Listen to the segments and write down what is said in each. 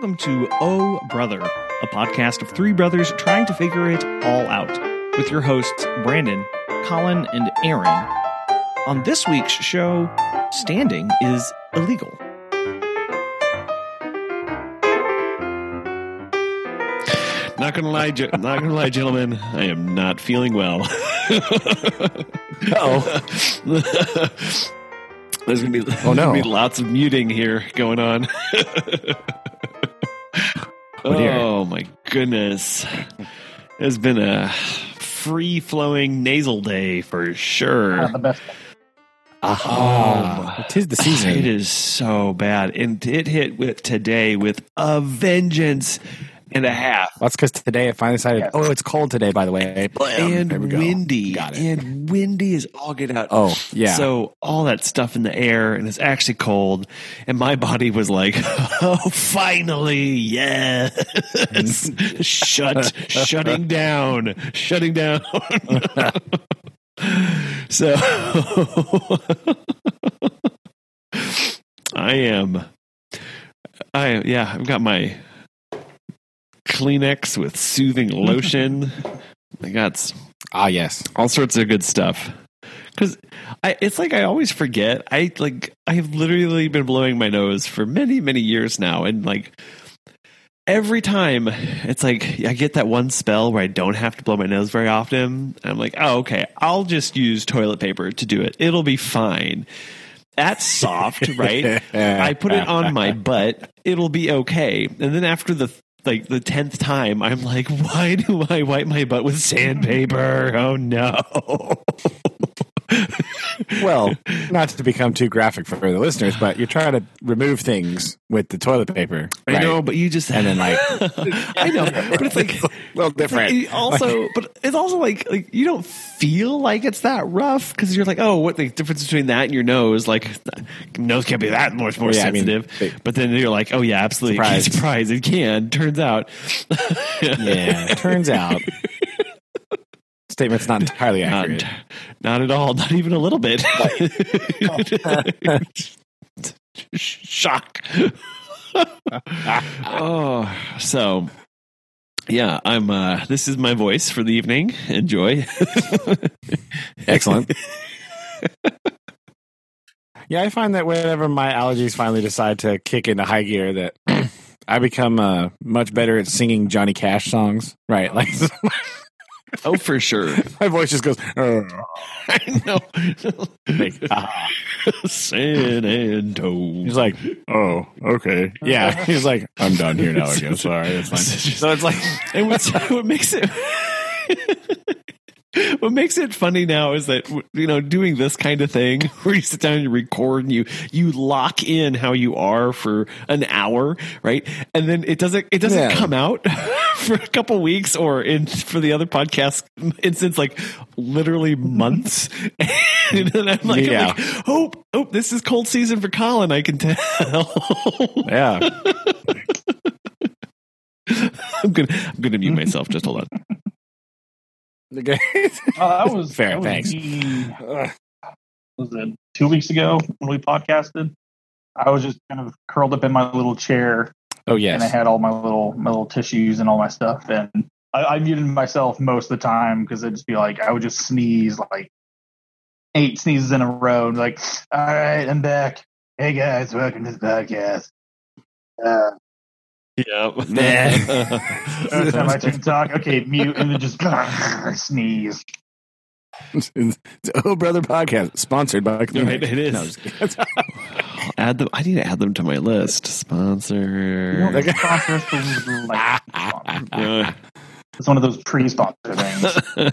welcome to Oh Brother, a podcast of three brothers trying to figure it all out, with your hosts Brandon, Collin, and Aaron. On this week's show, standing is illegal. Not gonna lie, ge- not gonna lie, gentlemen. I am not feeling well. Oh, There's gonna be there's Oh, no. gonna be lots of muting here going on. Oh, oh my goodness! It's been a free flowing nasal day for sure. Not the best. ah, it is the season. It is so bad, and it hit with today with a vengeance and a half. That's because today I finally decided. Yes. Oh, it's cold today, by the way. Blam. And windy. Got it. And windy is all get out. Oh, yeah. So all that stuff in the air, and it's actually cold. And my body was like, "Oh, finally, yes, shut, shutting down, shutting down." so I am. I yeah, I've got my Kleenex with soothing lotion. I got ah, yes. all sorts of good stuff. Because I, it's like I always forget. I like I have literally been blowing my nose for many many years now, and like every time it's like I get that one spell where I don't have to blow my nose very often. I'm like, oh okay, I'll just use toilet paper to do it. It'll be fine. That's soft, right? I put it on my butt, it'll be okay. And then after the like the tenth time, I'm like, why do I wipe my butt with sandpaper? Oh no. Well, not to become too graphic for the listeners, but you're trying to remove things with the toilet paper. I right? know, but you just And then, like- I know, but it's like a little like different. you also, but it's also like like you don't feel like it's that rough because you're like, oh, what the difference between that and your nose? Like, nose can't be that much more Yeah, I mean, sensitive. they- but then you're like, oh yeah, absolutely, Surprise. surprise, it can. Turns out, yeah, turns out. Statement's not entirely not, accurate. not at all, not even a little bit. Shock. oh, so yeah, I'm. uh This is my voice for the evening. Enjoy. Excellent. yeah, I find that whenever my allergies finally decide to kick into high gear, that I become uh, much better at singing Johnny Cash songs. Right, like oh, for sure. my voice just goes. I know. Like, ah. San Antonio. He's like, oh, okay, yeah. He's like, I'm done here now. again. Sorry, that's fine. So it's like, and what's, what makes it what makes it funny now is that you know doing this kind of thing where you sit down and you record and you you lock in how you are for an hour right and then it doesn't it doesn't Yeah. come out for a couple weeks or in for the other podcast instance like literally months and then i'm like, Yeah. I'm like oh oh this is cold season for collin i can tell yeah. i'm gonna i'm gonna mute myself just hold on Okay. Oh, that was Fair, that was thanks. me- was it two weeks ago when we podcasted? I was just kind of curled up in my little chair, Oh yes. and I had all my little my little tissues and all my stuff, and I, I muted myself most of the time because I'd just be like I would just sneeze like eight sneezes in a row, and like, all right, I'm back. Hey guys, welcome to the podcast. Uh, Yeah. every time I turn to talk, okay, mute, and then just sneeze. It's Oh Brother Podcast, sponsored by Right, it is. No, add them. I need to add them to my list. Sponsor. Like, sponsor us like, It's one of those pre-sponsor things.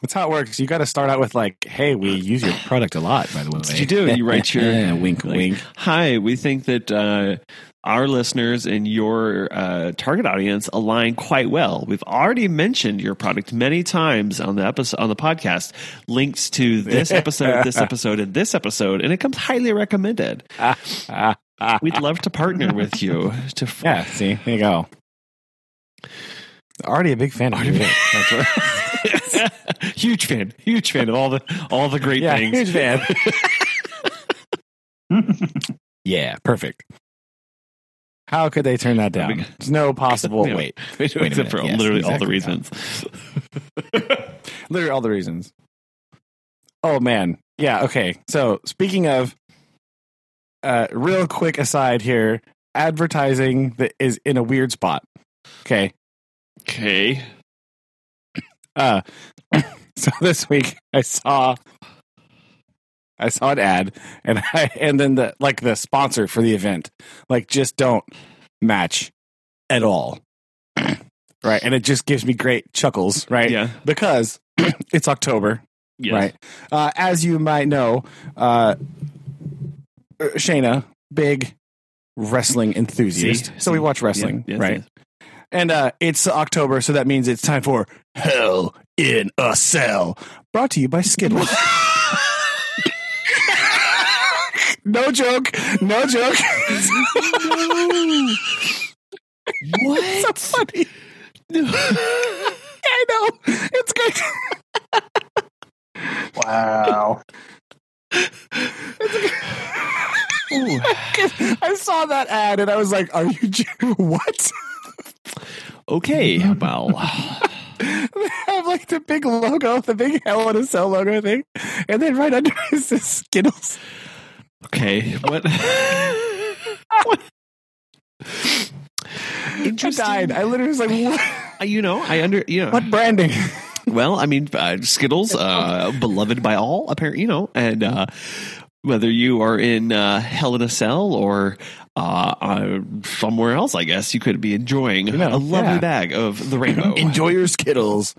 That's how it works. You got to start out with like, "Hey, we use your product a lot." By the way, you do. You write your Yeah, wink, like, wink. Hi, we think that uh, our listeners and your uh, target audience align quite well. We've already mentioned your product many times on the episode on the podcast. Links to this episode, this episode, and this episode, and it comes highly recommended. We'd love to partner with you to f- Yeah, see, there you go. Already a big fan of you. That's right. huge fan, huge fan of all the all the great Yeah, things. huge fan. yeah, perfect. How could they turn that down? There's no possible. Wait, Except Wait a minute. for Yes, literally all the reasons. literally all the reasons. Oh man, yeah. Okay, so speaking of, uh, real quick aside here, advertising that is in a weird spot. Okay, Okay. Uh, so this week I saw. I saw an ad, and I and then the like the sponsor for the event, like just don't match at all, right? And it just gives me great chuckles, right? Yeah. because it's October, Yes. right? Uh, as you might know, uh, Shayna, big wrestling enthusiast, See? so we watch wrestling, Yeah, yes, right? And uh, it's October, so that means it's time for Hell in a Cell, brought to you by Skittles. no joke, no joke. no. What? so funny. I know it's great. Wow. I saw that ad and I was like, "Are you j- what?" Okay. Well, they have like the big logo, the big Hell in a Cell logo thing, and then right under is this Skittles. okay. What? what? I Interesting. died. I literally was like, "What? Uh, You know, I under you know. What branding?" Well, I mean, uh, Skittles, uh, beloved by all, apparently, you know, and uh, whether you are in uh, Hell in a Cell or uh, uh, somewhere else, I guess you could be enjoying You know, a lovely yeah. bag of the rainbow. Enjoy your Skittles.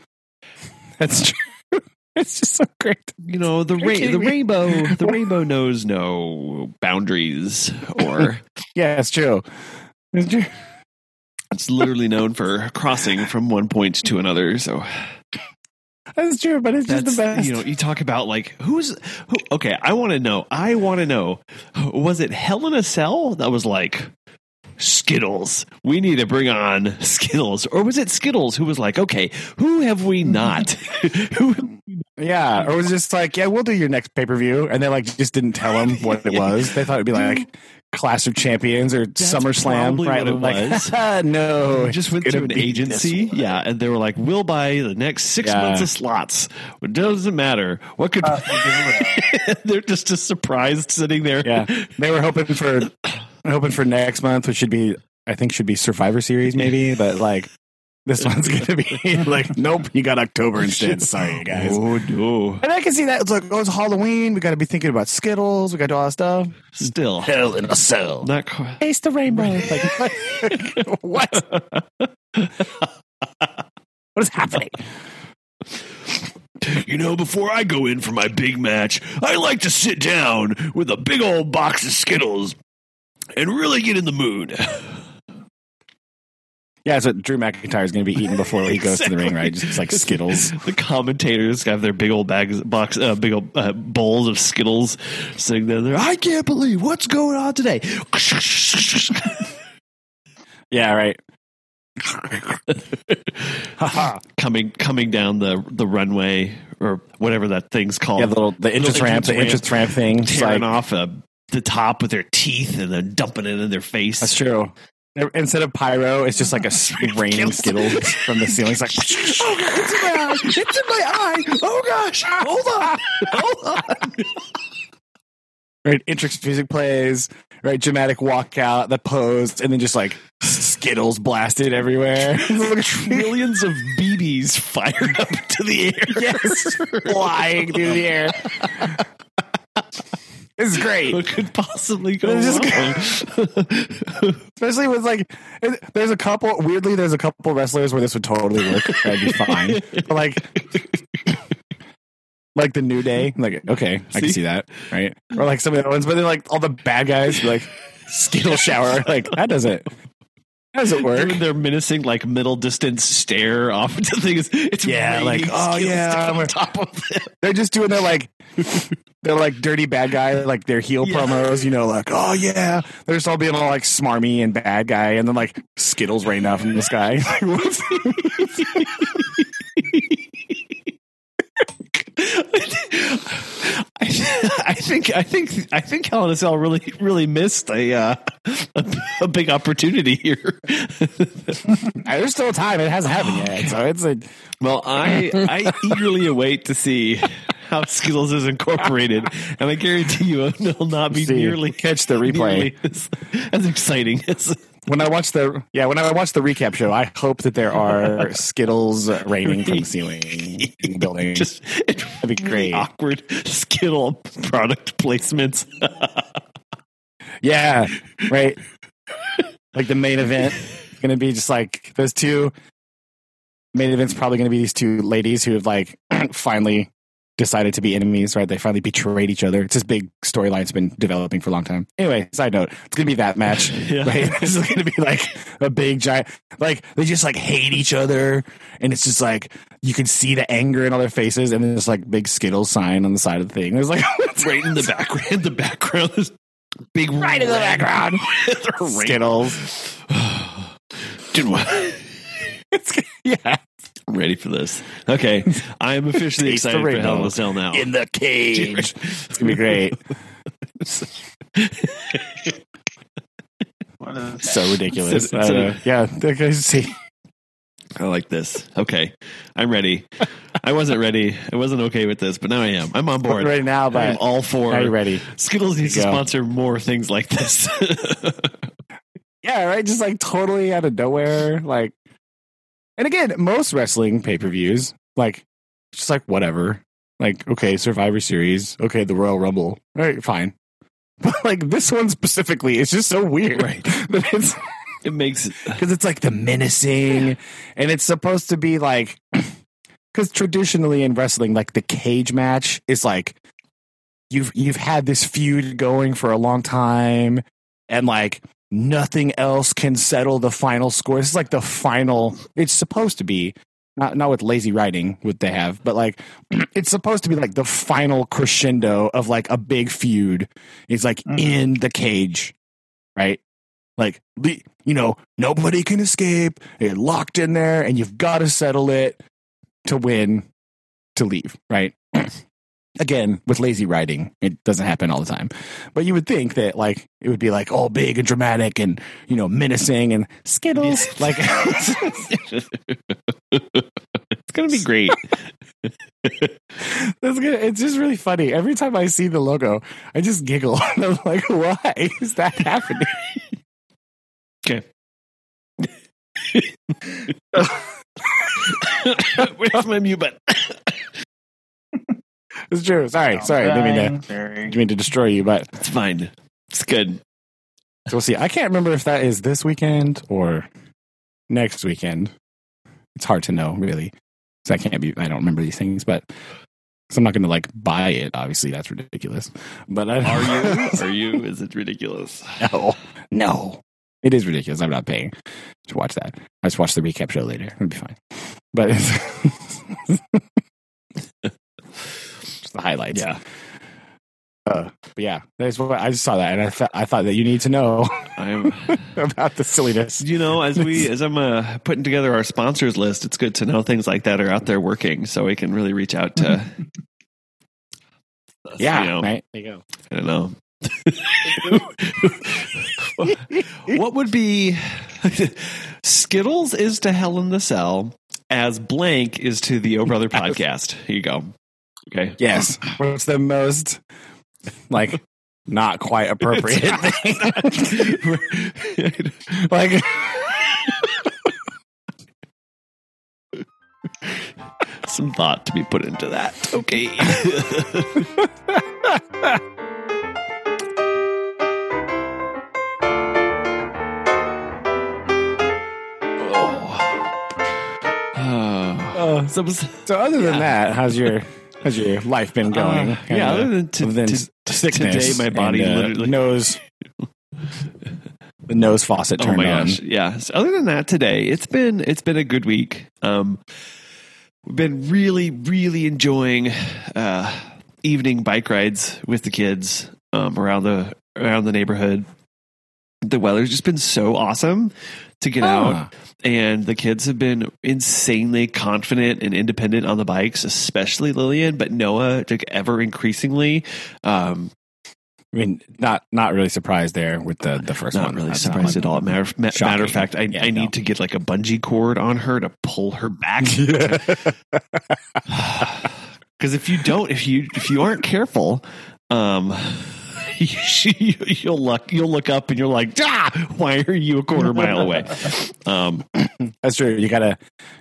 That's true. It's just so great. You know, the ra- the me? rainbow, the rainbow knows no boundaries, or Yeah, it's true. It's true. it's literally known for crossing from one point to another. So That's true, but it's just that's the best. you know, you talk about like who's who, okay. I want to know. I want to know. Was it Hell in a Cell that was like? Skittles. We need to bring on Skittles. Or was it Skittles who was like, okay, who have we not? who Yeah, or it was just like, yeah, we'll do your next pay per view, and they like just didn't tell him what it was. They thought it'd be like Clash of Champions or SummerSlam, probably right? what it like, was. no, We just went it's to an agency, yeah, and they were like, "We'll buy the next six Yeah. months of slots. It doesn't matter what could." Uh, They're just just surprised sitting there. Yeah, they were hoping for hoping for next month, which should be, I think, should be Survivor Series maybe, but like this one's gonna be like, nope, you got October oh, instead. Sorry, guys. Oh no! And I can see that it's like, oh, it's Halloween. We got to be thinking about Skittles. We got to do all that stuff. Still, Hell in a cell. not quite. Taste the rainbow. Like, what? what is happening? You know, before I go in for my big match, I like to sit down with a big old box of Skittles and really get in the mood. Yeah, so Drew McIntyre is going to be eating before he goes to the ring, right? Just like Skittles. the commentators have their big old bags, box, uh, big old uh, bowls of Skittles sitting there. They're, I can't believe what's going on today. Yeah, right. Coming coming down the the runway or whatever that thing's called. yeah, the little the entrance ramp, the entrance entrance ramp thing. Tearing like- off uh, the top with their teeth and then dumping it in their face. That's true. Instead of pyro, it's just like a raining Skittles from the ceiling. It's like, Oh, God, it's in my eye! It's in my eye! Oh gosh! Hold on! Hold on! right, entrance music plays, right, dramatic walkout, the pose, and then just like Skittles blasted everywhere. Trillions of BBs fired up to the air. yes, flying through the air. Is great. What could possibly go wrong? Especially with like, it- there's a couple. Weirdly, there's a couple wrestlers where this would totally work. That'd be fine. But like, like the New Day. Like, okay, I can See? see that, right? Or like some of the other ones, but then like all the bad guys, like Skittle shower. Like that doesn't. That doesn't work. Doing their menacing, like middle distance stare off into things. It's Yeah, raining like, oh, yeah, down on top of it. They're just doing their like. They're like dirty bad guy, like their heel Yeah. promos, you know, like, oh yeah. They're just all being all like smarmy and bad guy, and then like Skittles rain down from the sky. Like, what's- I, I think I think I think Hell in a Cell really really missed a uh, a, a big opportunity here. There's still time. It hasn't happened yet. So it's a well, I I eagerly await to see how Skittles is incorporated, and I guarantee you it will not be See, nearly catch the replay. as, as exciting as when I watch the yeah when I watch the recap show, I hope that there are Skittles raining from the ceiling in the building. just That'd be great. awkward Skittle product placements. Yeah, right. like the main event is going to be just like those two. Main event's probably going to be these two ladies who have like finally decided to be enemies. Right? They finally betrayed each other. It's this big storyline that's been developing for a long time. Anyway, side note: it's going to be that match. Yeah. Right? This is going to be like a big giant. Like they just like hate each other, and it's just like you can see the anger in all their faces, and there's like big Skittles sign on the side of the thing. There's like right in the background. The background is big right in the background. Skittles. Dude, what? It's, yeah. I'm ready for this. Okay, I am officially excited for. Hell in a Cell now. in the cage. It's gonna be great. What is that? So ridiculous. So- I so- don't know. yeah, okay, see. I like this. Okay, I'm ready. I wasn't ready. I wasn't okay with this, but now I am. I'm on board. Right now, but I am all for now you're ready. Skittles needs to go. sponsor more things like this. Yeah, right. Just like totally out of nowhere. Like, and again, most wrestling pay per views, like, just like whatever. Like, okay, Survivor Series. Okay, the Royal Rumble. All right, fine. But like this one specifically, it's just so weird. Right. It's it makes because it's like the menacing and it's supposed to be like because traditionally in wrestling like the cage match is like you've you've had this feud going for a long time and like nothing else can settle the final score. This is like the final it's supposed to be not not with lazy writing would they have but like it's supposed to be like the final crescendo of like a big feud it's like Mhm. in the cage right? Like you know nobody can escape you're locked in there and you've got to settle it to win to leave right again with lazy writing it doesn't happen all the time but you would think that like it would be like all big and dramatic and you know menacing and skittles like it's gonna be great. That's good. It's just really funny. Every time I see the logo, I just giggle. And I'm like, why is that happening? Okay. Where's my mute button? It's true. Sorry, sorry. Didn't mean to, didn't mean to destroy you, but It's fine. It's good. so we'll see. I can't remember if that is this weekend or next weekend. It's hard to know, really. So I can't be. I don't remember these things, but so I'm not going to like buy it. Obviously, that's ridiculous. But I, Are you? Are you? Is it ridiculous? no, no. It is ridiculous. I'm not paying to watch that. I just watch the recap show later. It'll be fine. But it's just the highlights. Yeah. Uh, but yeah, that's what I just saw that, and I thought I thought that you need to know I'm. about the silliness. You know, as we as I'm uh, putting together our sponsors list, it's good to know things like that are out there working, so we can really reach out to. Yeah, you know, right. There you go. I don't know. what would be Skittles is to Hell in the Cell as blank is to the O Brother podcast. Here you go. Okay. Yes. What's the most like not quite appropriate thing? like Some thought to be put into that. Okay. oh. uh, So, so other than Yeah. that, how's your how's your life been going? Uh, yeah, other than to- than to- sickness, today my body and, uh, literally- nose the nose faucet oh turned my on. gosh, yeah. So other than that, today it's been it's been a good week. Um, we've been really really enjoying uh, evening bike rides with the kids um, around the around the neighborhood. The weather's just been so awesome to get out. Ah, and the kids have been insanely confident and independent on the bikes, especially Lillian, but Noah, like ever increasingly. Um, I mean, not not really surprised there with the the first Not one. really That's surprised not- at all. Matter, ma- matter of fact, I, Yeah, I no. need to get like a bungee cord on her to pull her back. Because if you don't, if you if you aren't careful, um, you'll look you'll look up and you're like, ah, why are you a quarter mile away? Um, That's true. You gotta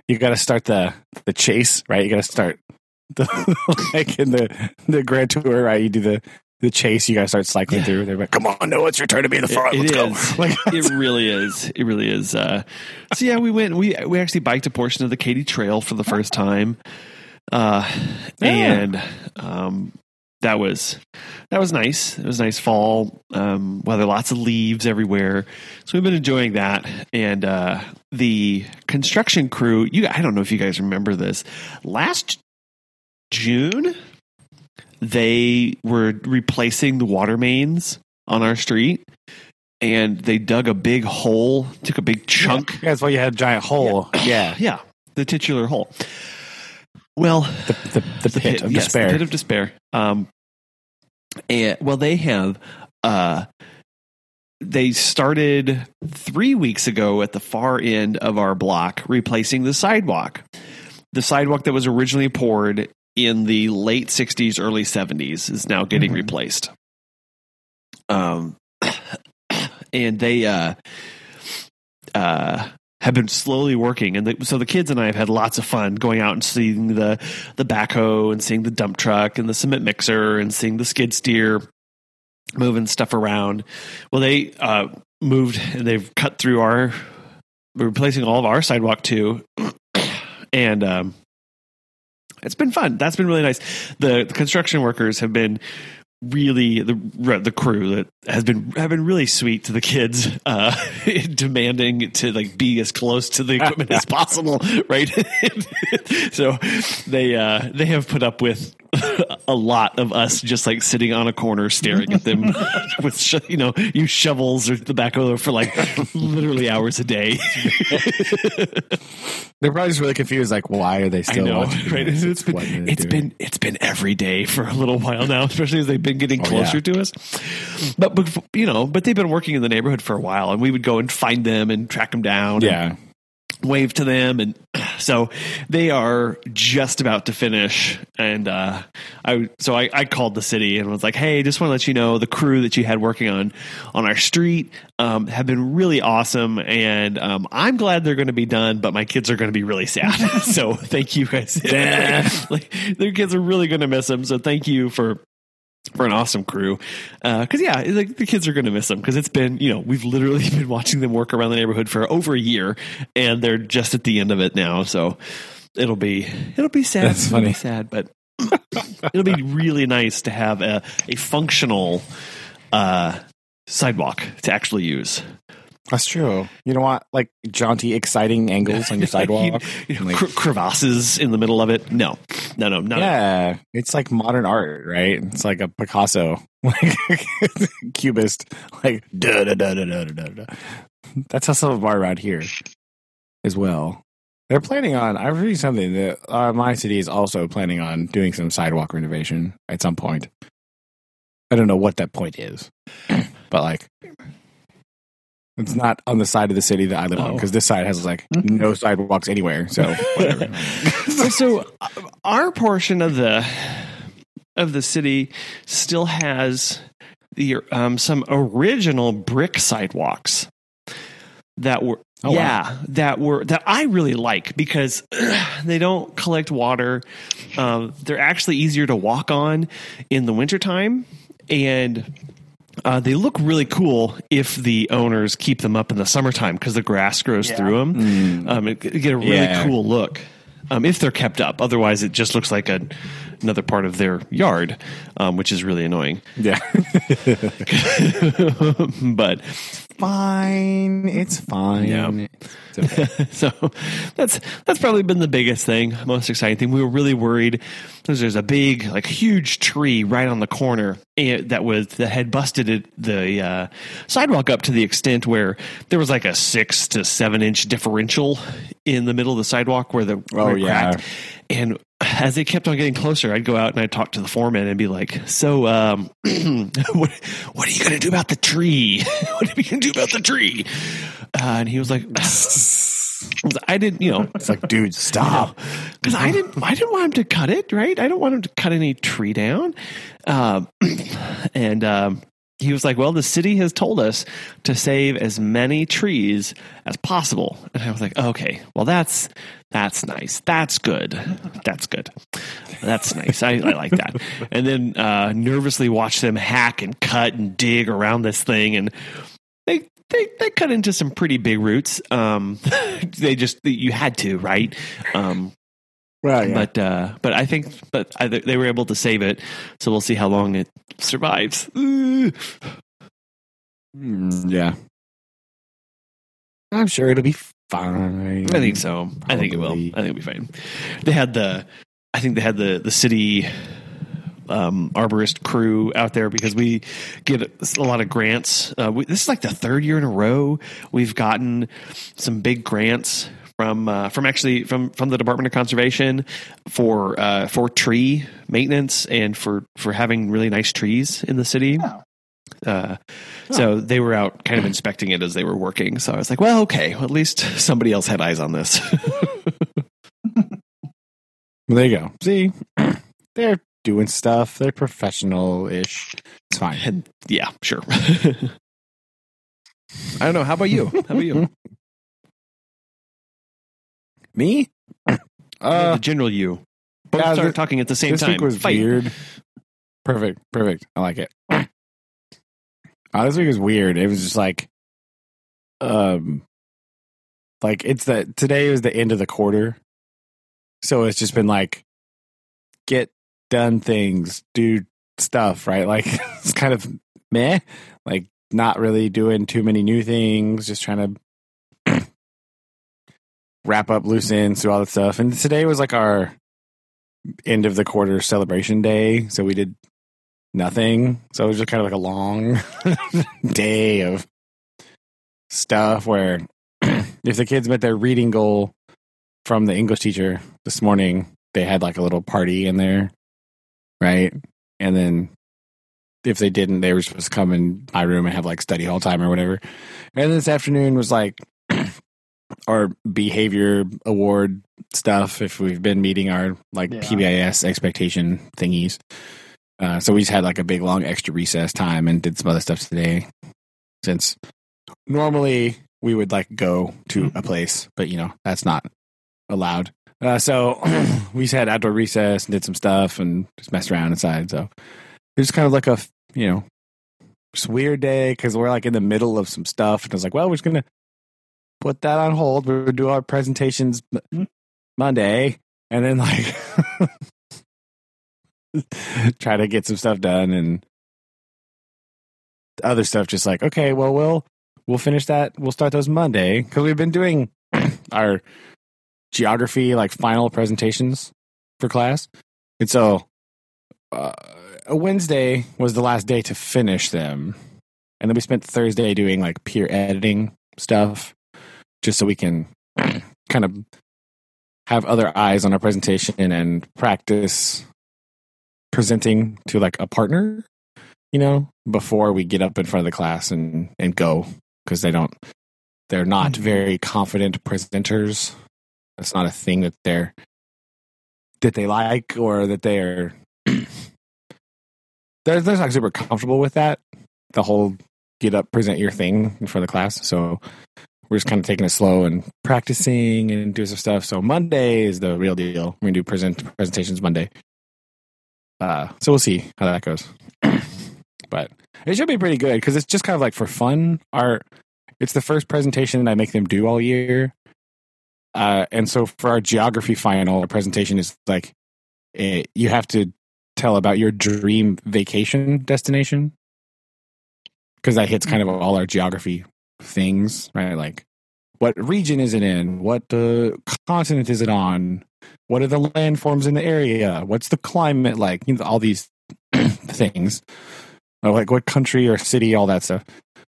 you gotta start the the chase, right? You gotta start the like in the the Grand Tour, right? You do the the chase. You gotta start cycling Yeah. through. They're like, "Come on, no, it's your turn to be in the front. It- Let's it go!" Like, it really is. It really is. Uh, so yeah, we went. We we actually biked a portion of the Katy Trail for the first time, uh, and um, that was that was nice. It was nice fall um, weather, lots of leaves everywhere. So we've been enjoying that. And uh, the construction crew. You, I don't know if you guys remember this. Last June, they were replacing the water mains on our street and they dug a big hole, took a big chunk. Yeah, that's why you had a giant hole. Yeah, Yeah, the titular hole. Well, the the, the, pit, of yes, despair. The pit of despair. Um, and well, they have. Uh, they started three weeks ago at the far end of our block, replacing the sidewalk. The sidewalk that was originally poured in the late '60s, early '70s is now getting Mhm. replaced. Um, and they uh, uh, have been slowly working, and the, so the kids and I have had lots of fun going out and seeing the the backhoe and seeing the dump truck and the cement mixer and seeing the skid steer moving stuff around. Well, they uh, moved and they've cut through our we're replacing all of our sidewalk too, and um, it's been fun. That's been really nice. The, the construction workers have been really the the crew that has been have been really sweet to the kids, uh, demanding to like be as close to the equipment as possible, right? so they uh, they have put up with a lot of us just like sitting on a corner staring at them with sh- you know use shovels or the backhoe for like literally hours a day. They're probably just really confused. Like, why are they I still know, watching right? this? It's been it's doing. been it's been every day for a little while now, especially as they've been getting Oh, closer yeah. to us. But, but you know, but they've been working in the neighborhood for a while, and we would go and find them and track them down. and yeah. Wave to them. And so they are just about to finish. And uh i so I, I called the city and was like hey just want to let you know the crew that you had working on on our street um have been really awesome. And um i'm glad they're going to be done but my kids are going to be really sad. So thank you guys. Like their kids are really going to miss them. So thank you for for an awesome crew. Because yeah like the kids are going to miss them because it's been you know we've literally been watching them work around the neighborhood for over a year and they're just at the end of it now so it'll be it'll be sad. That's It'll be funny. sad but it'll be really nice to have a, a functional uh sidewalk to actually use That's true. You don't want like jaunty, exciting angles on your sidewalk. you know, Like- cre- crevasses in the middle of it no no no not yeah, it's like modern art, right? It's like a Picasso, like cubist, like da da da da da da da. That's how some of are around here, as well. They're planning on. I read something that uh, my city is also planning on doing some sidewalk renovation at some point. I don't know what that point is, but like. It's not on the side of the city that I live on Oh. because this side has like no sidewalks anywhere. So whatever. so uh, our portion of the of the city still has the um, some original brick sidewalks that were Oh, wow. yeah that were that I really like because they don't collect water. Um, they're actually easier to walk on in the wintertime and uh, they look really cool if the owners keep them up in the summertime because the grass grows Yeah. through them. Mm. Um, it, you get a really Yeah. cool look um, if they're kept up. Otherwise, it just looks like a, another part of their yard, um, which is really annoying. yeah. but fine. It's fine. Yeah. It's okay. so that's that's probably been the biggest thing, most exciting thing. We were really worried because there's a big, like, huge tree right on the corner and, that was that had busted it, the uh, sidewalk up to the extent where there was like a six to seven inch differential in the middle of the sidewalk where the Oh, where yeah. cracked. and as they kept on getting closer, I'd go out and I'd talk to the foreman and be like, "So, um, what what are you going to do about the tree? what are you going to do about the tree?" Uh, and he was like, "I didn't, you know, It's like, dude, stop. because I didn't, I didn't want him to cut it, right? I don't want him to cut any tree down." Um, and um, he was like, "Well, the city has told us to save as many trees as possible." And I was like, "Okay, well, that's that's nice. That's good. That's good. That's nice. I, I like that." And then uh, nervously watch them hack and cut and dig around this thing, and they they they cut into some pretty big roots. Um, they just you had to, right? Um, Well, yeah. but uh, but I think but I, they were able to save it, so we'll see how long it survives. Ooh. Mm, yeah. I'm sure it'll be fine. I think so. I think it will. I think it'll be fine. They had the, I think they had the the city um, arborist crew out there because we get a lot of grants. Uh, we, this is like the third year in a row we've gotten some big grants from uh, from actually from from the Department of Conservation for uh, for tree maintenance and for for having really nice trees in the city. Oh. Uh, so they were out kind of inspecting it as they were working. So I was like, well, okay, well, at least somebody else had eyes on this. There you go. See, they're doing stuff. They're professional ish. It's fine. and yeah, sure. I don't know. How about you? How about you? Me? Uh, the general you. Both yeah, start th- talking at the same time. this time. week was Fight. weird. Perfect. Perfect. I like it. Uh, this week was weird. It was just like, um, like it's the today was the end of the quarter, so it's just been like, get done things, do stuff, right? Like it's kind of meh, like not really doing too many new things, just trying to wrap up loose ends, do all that stuff. And today was like our end of the quarter celebration day, so we did nothing. So it was just kind of like a long day of stuff where if the kids met their reading goal from the English teacher this morning, they had like a little party in there, right? And then if they didn't, they were supposed to come in my room and have like study hall time or whatever. And this afternoon was like our behavior award stuff if we've been meeting our like Yeah. PBIS expectation thingies. Uh, so we just had like a big long extra recess time and did some other stuff today. Since normally we would like go to a place, but you know that's not allowed. Uh, so we just had outdoor recess and did some stuff and just messed around inside. So it was kind of like a you know weird day because we're like in the middle of some stuff and I was like, well, we're just gonna put that on hold. We're gonna do our presentations Monday and then like try to get some stuff done and other stuff just like okay well we'll we'll finish that. We'll start those monday. Because we've been doing our geography like final presentations for class. And so uh, wednesday was the last day to finish them. And then we spent thursday doing like peer editing stuff just so we can kind of have other eyes on our presentation and practice presenting to like a partner, you know, before we get up in front of the class and and go because they don't they're not mm. very confident presenters. That's not a thing that they're that they like or that they're they're they're not super comfortable with that. The whole get up, present your thing in front of the class. So we're just kind of taking it slow and practicing and doing some stuff. So Monday is the real deal. We're gonna do present presentations Monday. Uh, so we'll see how that goes. but it should be pretty good because it's just kind of like for fun. art. it's the first presentation that I make them do all year. Uh, and so for our geography final, our presentation is like eh, you have to tell about your dream vacation destination because that hits kind of all our geography things, right? Like what region is it in? What uh, continent is it on? What are the landforms in the area? What's the climate like? You know, all these things. Oh, like what country or city, all that stuff.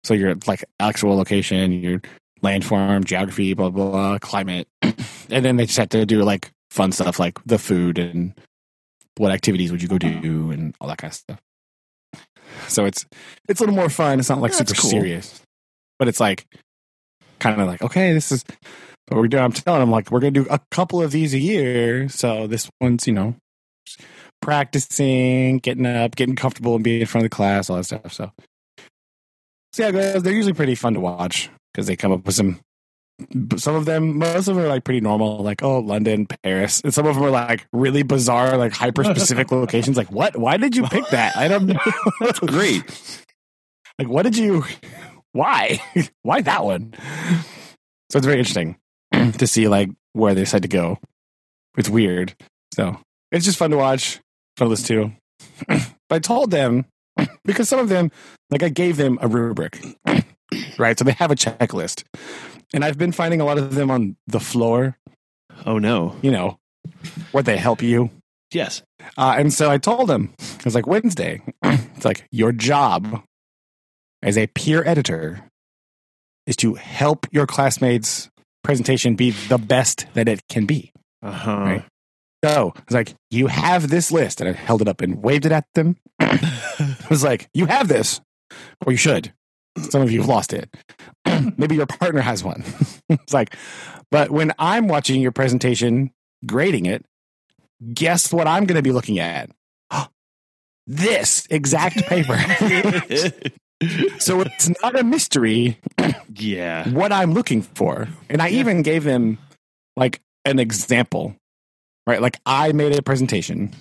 So your like actual location, your landform, geography, blah blah, blah climate, and then they just have to do like fun stuff like the food and what activities would you go do and all that kind of stuff. So it's it's a little more fun. It's not like That's super cool. serious, but it's like kind of like okay, this is what we're doing. I'm telling them like we're gonna do a couple of these a year. So this one's you know practicing, getting up, getting comfortable, and being in front of the class, all that stuff. So, so yeah, guys, they're usually pretty fun to watch because they come up with some. Some of them, most of them are like pretty normal, like oh, London, Paris, and some of them are like really bizarre, like hyper specific locations. Like, what? Why did you pick that? I don't know. That's great. like, what did you? Why? why that one? So it's very interesting to see like where they decide to go. It's weird. So it's just fun to watch, fun to listen to. but I told them because some of them, like I gave them a rubric, right? So they have a checklist, and I've been finding a lot of them on the floor. Oh no. You know, where they help you. Yes. Uh, and so I told him, I was like, Wednesday, it's like your job as a peer editor is to help your classmates' presentation be the best that it can be. Uh huh. Right. So I was like, you have this list. And I held it up and waved it at them. I was like, you have this, or you should. Some of you have lost it. Maybe your partner has one. it's like, but when I'm watching your presentation, grading it, guess what I'm going to be looking at? this exact paper. so it's not a mystery yeah. what I'm looking for. And I even gave them like an example, right? Like I made a presentation.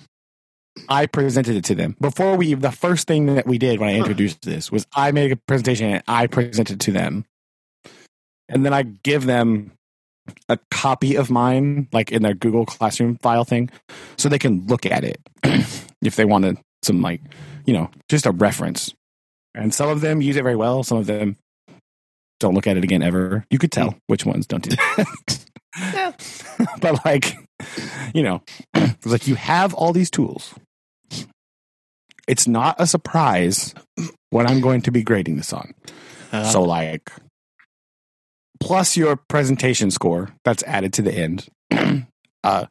I presented it to them before we. The first thing that we did when I introduced this was I made a presentation and I presented to them, and then I give them a copy of mine, like in their Google Classroom file thing, so they can look at it if they wanted some, like you know, just a reference. And some of them use it very well. Some of them don't look at it again ever. You could tell which ones don't do that. but like, you know, it's like you have all these tools. It's not a surprise what I'm going to be grading this on. Uh, so like plus your presentation score that's added to the end. uh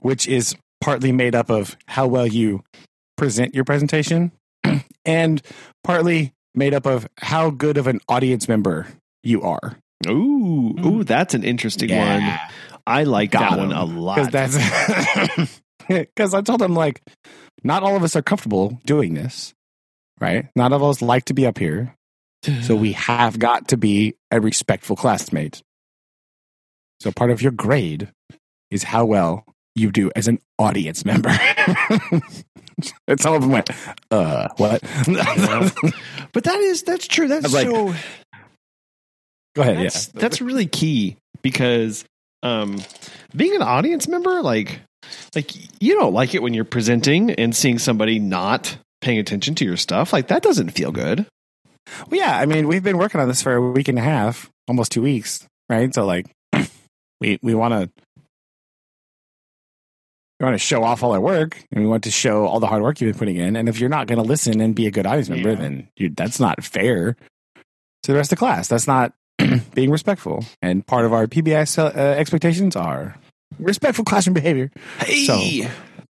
which is partly made up of how well you present your presentation and partly made up of how good of an audience member you are. ooh, ooh, mm. that's an interesting one. I like Got that one him. a because lot. that's because I told them like not all of us are comfortable doing this, right? Not all of us like to be up here, so we have got to be a respectful classmate. So part of your grade is how well you do as an audience member. and some of them went, "Uh, what?" but that is that's true. That's like, so Go ahead. that's, yeah, that's really key because um being an audience member like like you don't like it when you're presenting and seeing somebody not paying attention to your stuff like that doesn't feel good Well, yeah, I mean, we've been working on this for a week and a half, almost two weeks, right? So, like, we we want to we want to show off all our work, and we want to show all the hard work you've been putting in. And if you're not going to listen and be a good audience member, Yeah. then you, that's not fair to the rest of the class. That's not being respectful. And part of our PBI uh, expectations are respectful classroom behavior. hey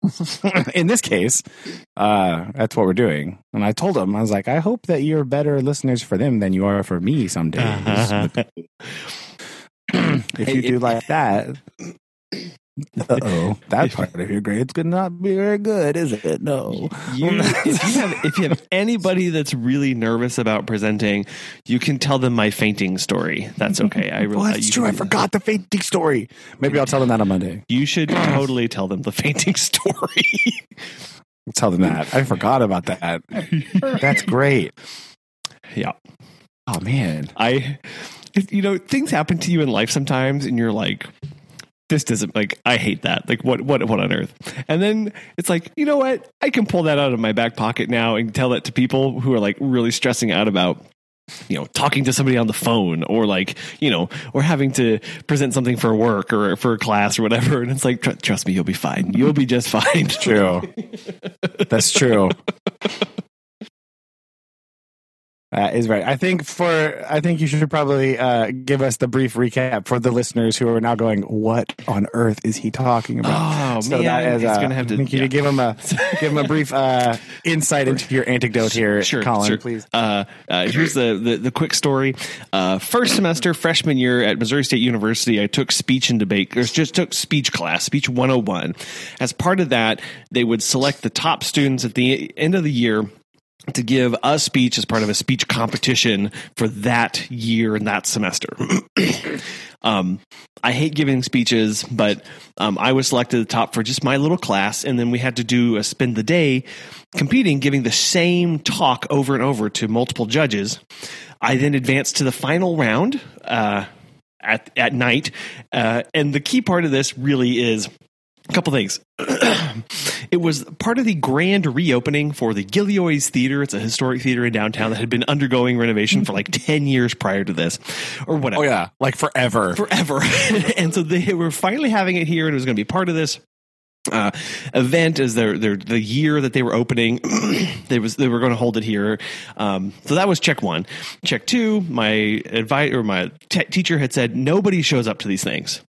in this case, uh, that's what we're doing. And I told them, I was like, I hope that you're better listeners for them than you are for me some days. if you do like that, oh, that part of your grade's gonna not be very good, is it? No. you if you have if you have anybody that's really nervous about presenting you can tell them my fainting story that's okay i really Well, that's true. I forgot the fainting story. Maybe I'll tell them that on Monday. you should totally tell them the fainting story tell them that. I forgot about that. That's great. yeah Oh man. I, you know, things happen to you in life sometimes, and you're like, this doesn't like. I hate that. Like, what, what, what on earth? And then it's like, you know what? I can pull that out of my back pocket now and tell that to people who are like really stressing out about. You know, talking to somebody on the phone, or like, you know, or having to present something for work or for a class or whatever, and it's like, tr- trust me, you'll be fine. You'll be just fine. True. That's true. Uh, is right. I think for I think you should probably uh, give us the brief recap for the listeners who are now going, "What on earth is he talking about?" Oh So man, that is, uh, gonna have to. I think you yeah. give him a give him a brief uh, insight into your anecdote here, Sure, Collin. sure. Please. Uh, uh, here's the, the the quick story. Uh, first semester, freshman year at Missouri State University, I took speech and debate. Or just took speech class, speech 101. As part of that, they would select the top students at the end of the year to give a speech as part of a speech competition for that year and that semester. um, I hate giving speeches, but um, I was selected at the top for just my little class, and then we had to do a spend the day competing, giving the same talk over and over to multiple judges. I then advanced to the final round uh, at at night, uh, and the key part of this really is a couple things. it was part of the grand reopening for the Gillioz Theater. It's a historic theater in downtown that had been undergoing renovation for like 10 years prior to this, or whatever Oh yeah, like forever. forever. and so they were finally having it here, and it was going to be part of this uh, event as their their the year that they were opening. they was they were going to hold it here. Um, so that was check one. Check two. My advisor or my te- teacher had said nobody shows up to these things.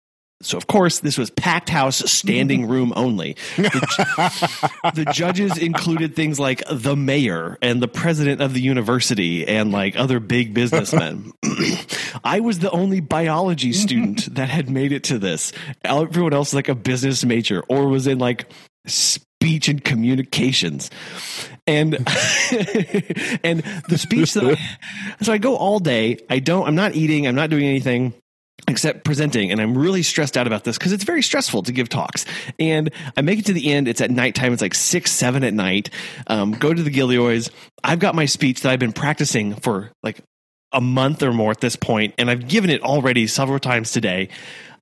So of course this was packed house, standing room only. The, the judges included things like the mayor and the president of the university and like other big businessmen. I was the only biology mm-hmm. student that had made it to this. Everyone else was like a business major or was in like speech and communications. And and the speech that I, so I go all day. I don't I'm not eating, I'm not doing anything except presenting and i'm really stressed out about this because it's very stressful to give talks. And i make it to the end it's at nighttime it's like six seven at night. Um, go to the Gillioz i've got my speech that i've been practicing for like a month or more at this point and i've given it already several times today.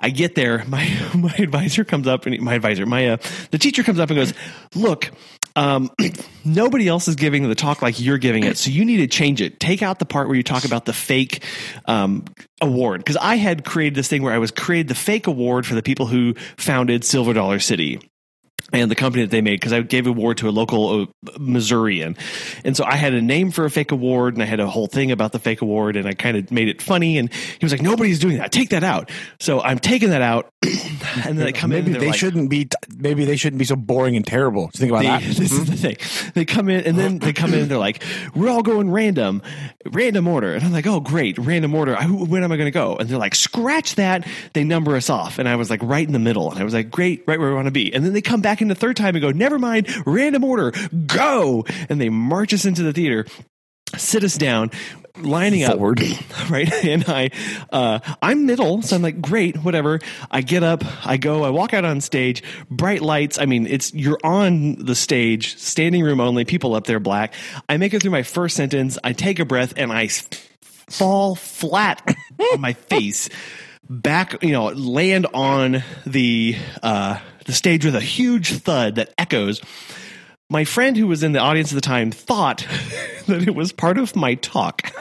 I get there my my advisor comes up and my advisor my uh, the teacher comes up and goes look um, nobody else is giving the talk like you're giving it, so you need to change it. Take out the part where you talk about the fake um, award. Because I had created this thing where I was created the fake award for the people who founded Silver Dollar City and the company that they made because I gave an award to a local uh, Missourian. And so I had a name for a fake award and I had a whole thing about the fake award and I kind of made it funny. And he was like, nobody's doing that. Take that out. So I'm taking that out. and then they come in maybe and they're like, shouldn't be. Maybe they shouldn't be so boring and terrible. Just think about they, that. this is the thing. They come in and then they come in and they're like, "We're all going random, random order." And I'm like, "Oh, great, random order. I, when am I going to go?" And they're like, "Scratch that." They number us off, and I was like, right in the middle, and I was like, "Great, right where we want to be." And then they come back in the third time and go, "Never mind, random order, go!" And they march us into the theater. Sit us down, lining up right? And I, uh, I'm middle, so I'm like, great, whatever. I get up, I go, I walk out on stage, bright lights. I mean, it's you're on the stage, standing room only, people up there, black. I make it through my first sentence. I take a breath and i fall flat on my face, back, you know, land on the uh, the stage with a huge thud that echoes. My friend who was in the audience at the time thought that it was part of my talk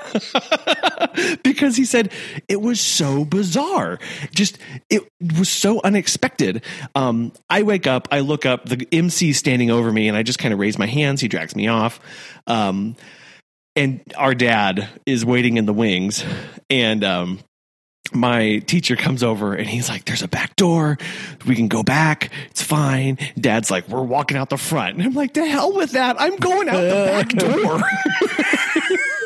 because he said it was so bizarre. Just it was so unexpected. Um, i wake up i look up the mc standing over me and i just kind of raise my hands. He drags me off. Um, and our dad is waiting in the wings and um, my teacher comes over and he's like, There's a back door. We can go back. It's fine. Dad's like, We're walking out the front. And I'm like, To hell with that. I'm going out the back door.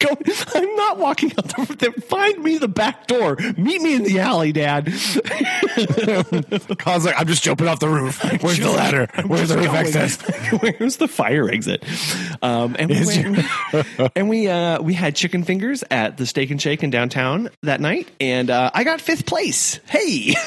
Go, I'm not walking out the. Find me the back door. Meet me in the alley, Dad. Collin's like, I'm just jumping off the roof. Where's the ladder? Where's the roof access? Where's the fire exit? Um, and we went, and we uh, we had chicken fingers at the Steak and Shake in downtown that night, and uh, I got fifth place. Hey,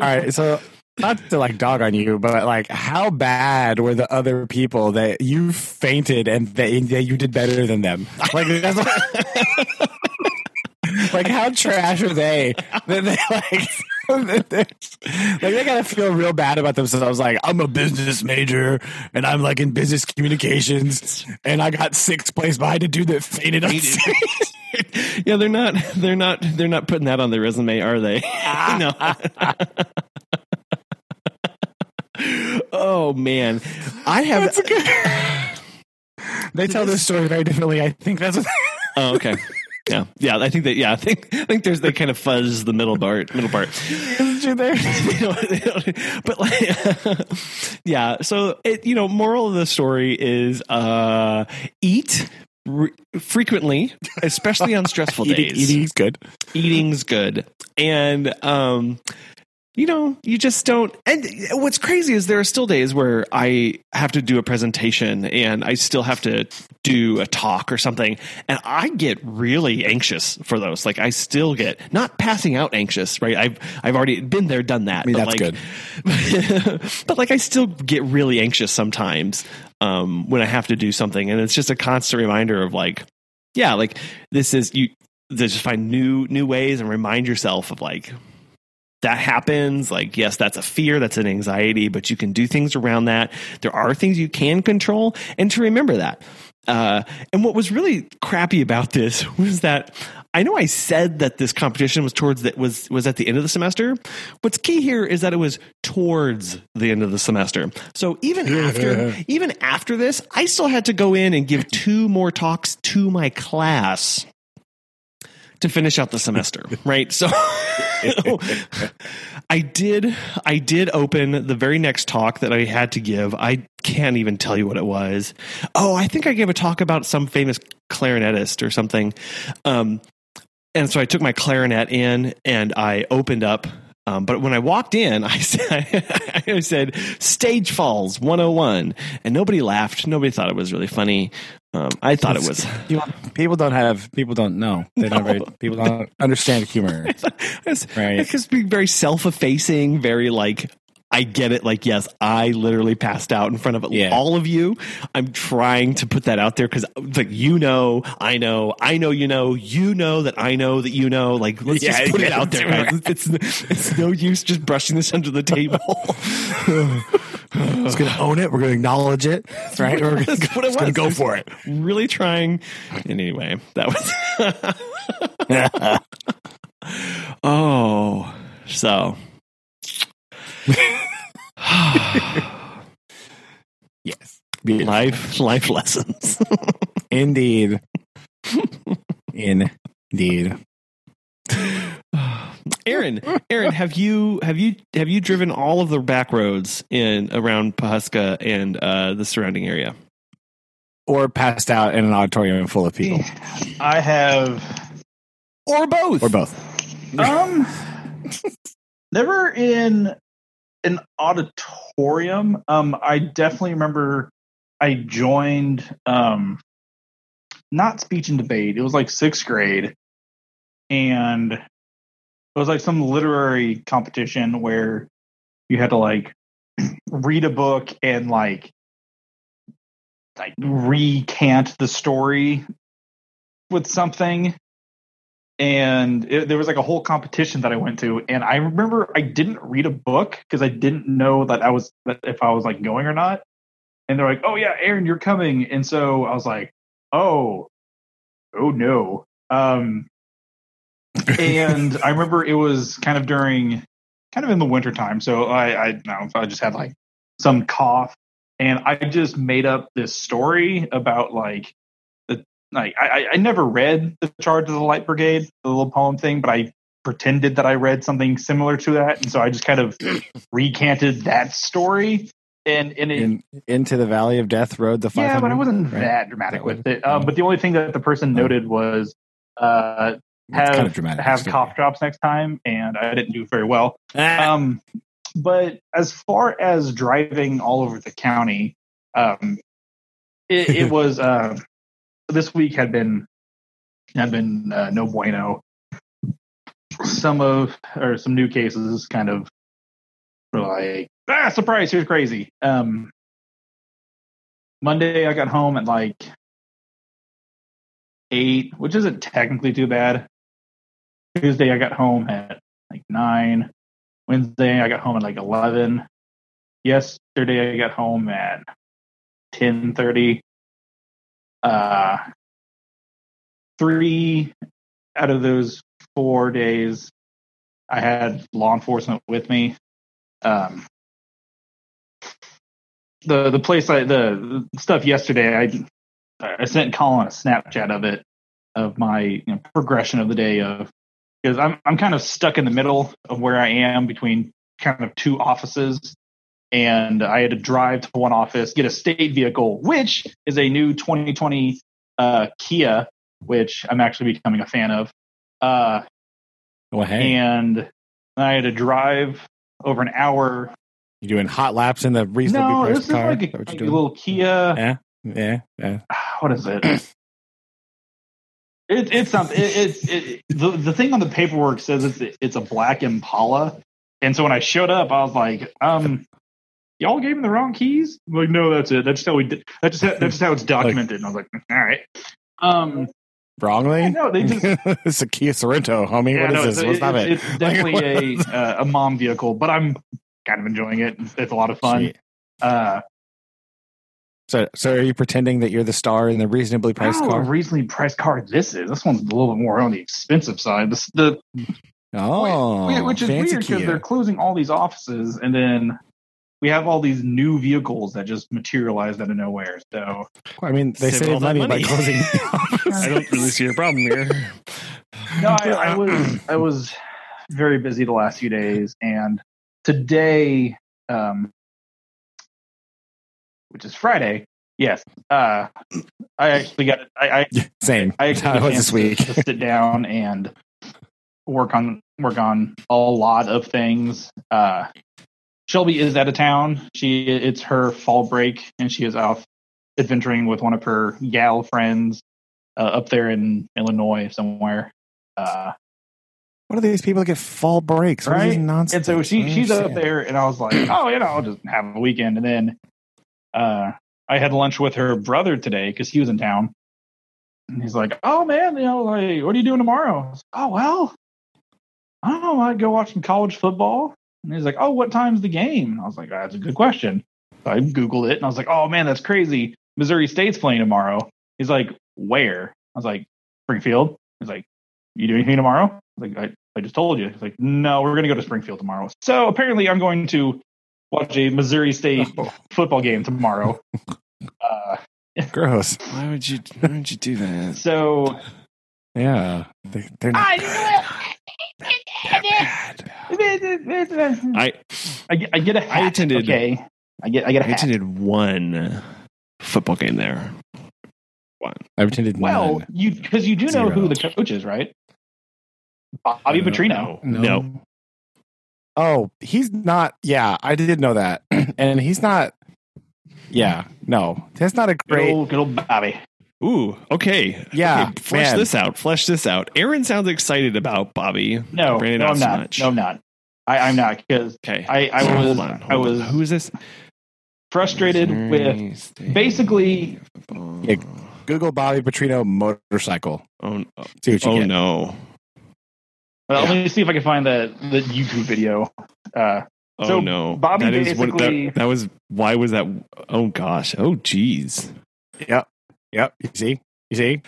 All right, so not to like dog on you, but like, how bad were the other people that you fainted and they, that you did better than them? Like, that's like, like how trash are they? That they like. like they gotta feel real bad about themselves. Like I'm a business major and I'm like in business communications and I got sixth place behind a dude that fainted yeah, they're not they're not they're not putting that on their resume, are they? Ah. no. Oh man, I have. They tell this story very differently. I think that's what. oh, okay. Yeah, yeah. I think that. Yeah, I think. I think there's they kind of fuzz the middle part. Middle part. you there? They don't- they don't- but like, yeah. So it. You know, moral of the story is uh, eat. Re- frequently, especially on stressful Eating, days, eating's good. eating's good and um you know you just don't and what's crazy is there are still days where i have to do a presentation and i still have to do a talk or something and i get really anxious for those like i still get not passing out anxious right i've i've already been there done that I mean, but that's like, good. but like I still get really anxious sometimes um, when I have to do something, and it's just a constant reminder of like, yeah, like this is you. Just find new new ways and remind yourself of like that happens. Like, yes, that's a fear, that's an anxiety, but you can do things around that. There are things you can control, and to remember that. Uh, and what was really crappy about this was that I know I said that this competition was towards that was was at the end of the semester. What's key here is that it was towards the end of the semester. So even after even after this, I still had to go in and give two more talks to my class to finish out the semester, right? So I did I did open the very next talk that I had to give. I can't even tell you what it was. Oh, I think I gave a talk about some famous clarinetist or something. Um and so I took my clarinet in and I opened up um, but when I walked in, I said, I said, "Stage Falls 101," and nobody laughed. Nobody thought it was really funny. Um, I thought it was. People don't have. People don't know. They don't. Very, people don't understand humor. It's, Right. it's just being very self-effacing, very like I get it. Like, yes, I literally passed out in front of Yeah. all of you. I'm trying to put that out there because, like, you know, I know, I know, you know, you know that I know that you know. Like, let's Yeah, just put it out there. right. guys. It's, it's no use just brushing this under the table. Just gonna own it. We're gonna acknowledge it. Right. We're gonna, what gonna go for it. really trying. And anyway, that was. oh, so. Yes. life life lessons Indeed. Indeed. aaron aaron have you have you have you driven all of the back roads in around Pawhuska and uh the surrounding area Or passed out in an auditorium full of people, I have or both or both. um never in an auditorium. Um, I definitely remember I joined um not speech and debate. It was like sixth grade, and it was like some literary competition where you had to like read a book and like like recant the story with something and it, there was like a whole competition that I went to, and I remember I didn't read a book because I didn't know that I was that if I was like going or not. And they're like, "Oh yeah, Aaron, you're coming," and so I was like, "Oh, oh no." Um, and I remember it was kind of during, kind of in the winter time, so I I, don't know, I just had like some cough, and I just made up this story about like like I, I- I never read the Charge of the Light Brigade, the little poem thing, but I pretended that I read something similar to that, and so I just kind of recanted that story. And and it, In, into the Valley of Death rode The 500, yeah, but I wasn't right? that dramatic That with was- it. Um, but the only thing that the person noted was uh, have kind of dramatic. have actually. cough drops next time, and I didn't do very well. Ah, Um, but as far as driving all over the county, um, it, it was uh, this week had been had been uh, no bueno. Some of or some new cases kind of were like ah surprise here's crazy. Um, Monday I got home at like eight, which isn't technically too bad. Tuesday I got home at like nine. Wednesday I got home at like eleven. Yesterday I got home at ten thirty. Uh, three out of those four days, I had law enforcement with me. Um, the the place I the, stuff yesterday. I I sent Collin a Snapchat of it of my you know, progression of the day of because I'm I'm kind of stuck in the middle of where I am between kind of two offices, and I had to drive to one office, get a state vehicle, which is a new 2020 uh, Kia, which I'm actually becoming a fan of. Uh, Well, hey, and I had to drive over an hour. you doing hot laps in the reasonably No, priced this is car? like Is that a, like a little Kia. Yeah, yeah, yeah. What is it? It, it's something. It, it's it, the the thing on the paperwork says it's it's a black Impala, and so when I showed up, I was like, um, y'all gave him the wrong keys. I'm like, no, that's it. That's just how we did. That's just how, that's just how it's documented. and I was like, all right. Um, Wrongly? no, they just it's a Kia Sorento, homie. yeah, what is no, this? it's, What's that? it's, it's definitely a uh, a mom vehicle, but I'm kind of enjoying it. It's, it's a lot of fun. Uh, So, so are you pretending that you're the star in the reasonably priced car? reasonably priced car this is. This one's a little bit more on the expensive side. This, the Oh, Wait, which is weird because they're closing all these offices, and then we have all these new vehicles that just materialized out of nowhere. So I mean, they Save save money, money. by closing. I don't really see a problem here. no, I, I was I was very busy the last few days, and today, um, which is Friday, yes, uh, I actually got I, I Same. I actually it was this week. to sit down and work on work on a lot of things. Uh, Shelby is out of town. She it's her fall break, and she is off adventuring with one of her gal friends uh, up there in Illinois somewhere. Uh, What are these people that get fall breaks? What is this Right? nonsense? and so she she's up there, and I was like, oh, you know, I'll just have a weekend. And then uh, I had lunch with her brother today because he was in town. And he's like, oh man, you know, like, what are you doing tomorrow? Like, oh well, I don't know. I might go watch some college football. And he's like, oh, what time's the game? And I was like, that's a good question. So I googled it, and I was like, oh man, that's crazy. Missouri State's playing tomorrow. He's like, where? I was like, Springfield. He's like, you do anything tomorrow? I was like, I, I just told you. He's like, no, we're going to go to Springfield tomorrow. So apparently, I'm going to watch a Missouri State Oh. football game tomorrow. Uh, Gross. Why would you? Why would you do that? so Yeah. They, they're not I I get, I get a hat. I attended- Okay, I get I get a I hat. attended one football game there. One. I've attended Well, none. you because you do know who the coach is, right? Bobby uh, Petrino. No. Oh, he's not. Yeah, I did know that, and he's not. Yeah, no, that's not a Good great. old, good old Bobby. Ooh, okay. Yeah, Okay, flesh man. this out. Flesh this out. Aaron sounds excited about Bobby. No, Brandon, no, I'm so not. much. No, I'm not. I, I'm not because Okay. I, I So was hold on. I hold was on. Who is this? frustrated with basically- Yeah, Google Bobby Petrino motorcycle. Oh, oh, See what you oh get. no. Well, let me see if I can find the the YouTube video. Uh, Oh So, no. Bobby That is what- basically- that, that was why was that oh gosh. Oh geez. Yep, yep. You see, you see.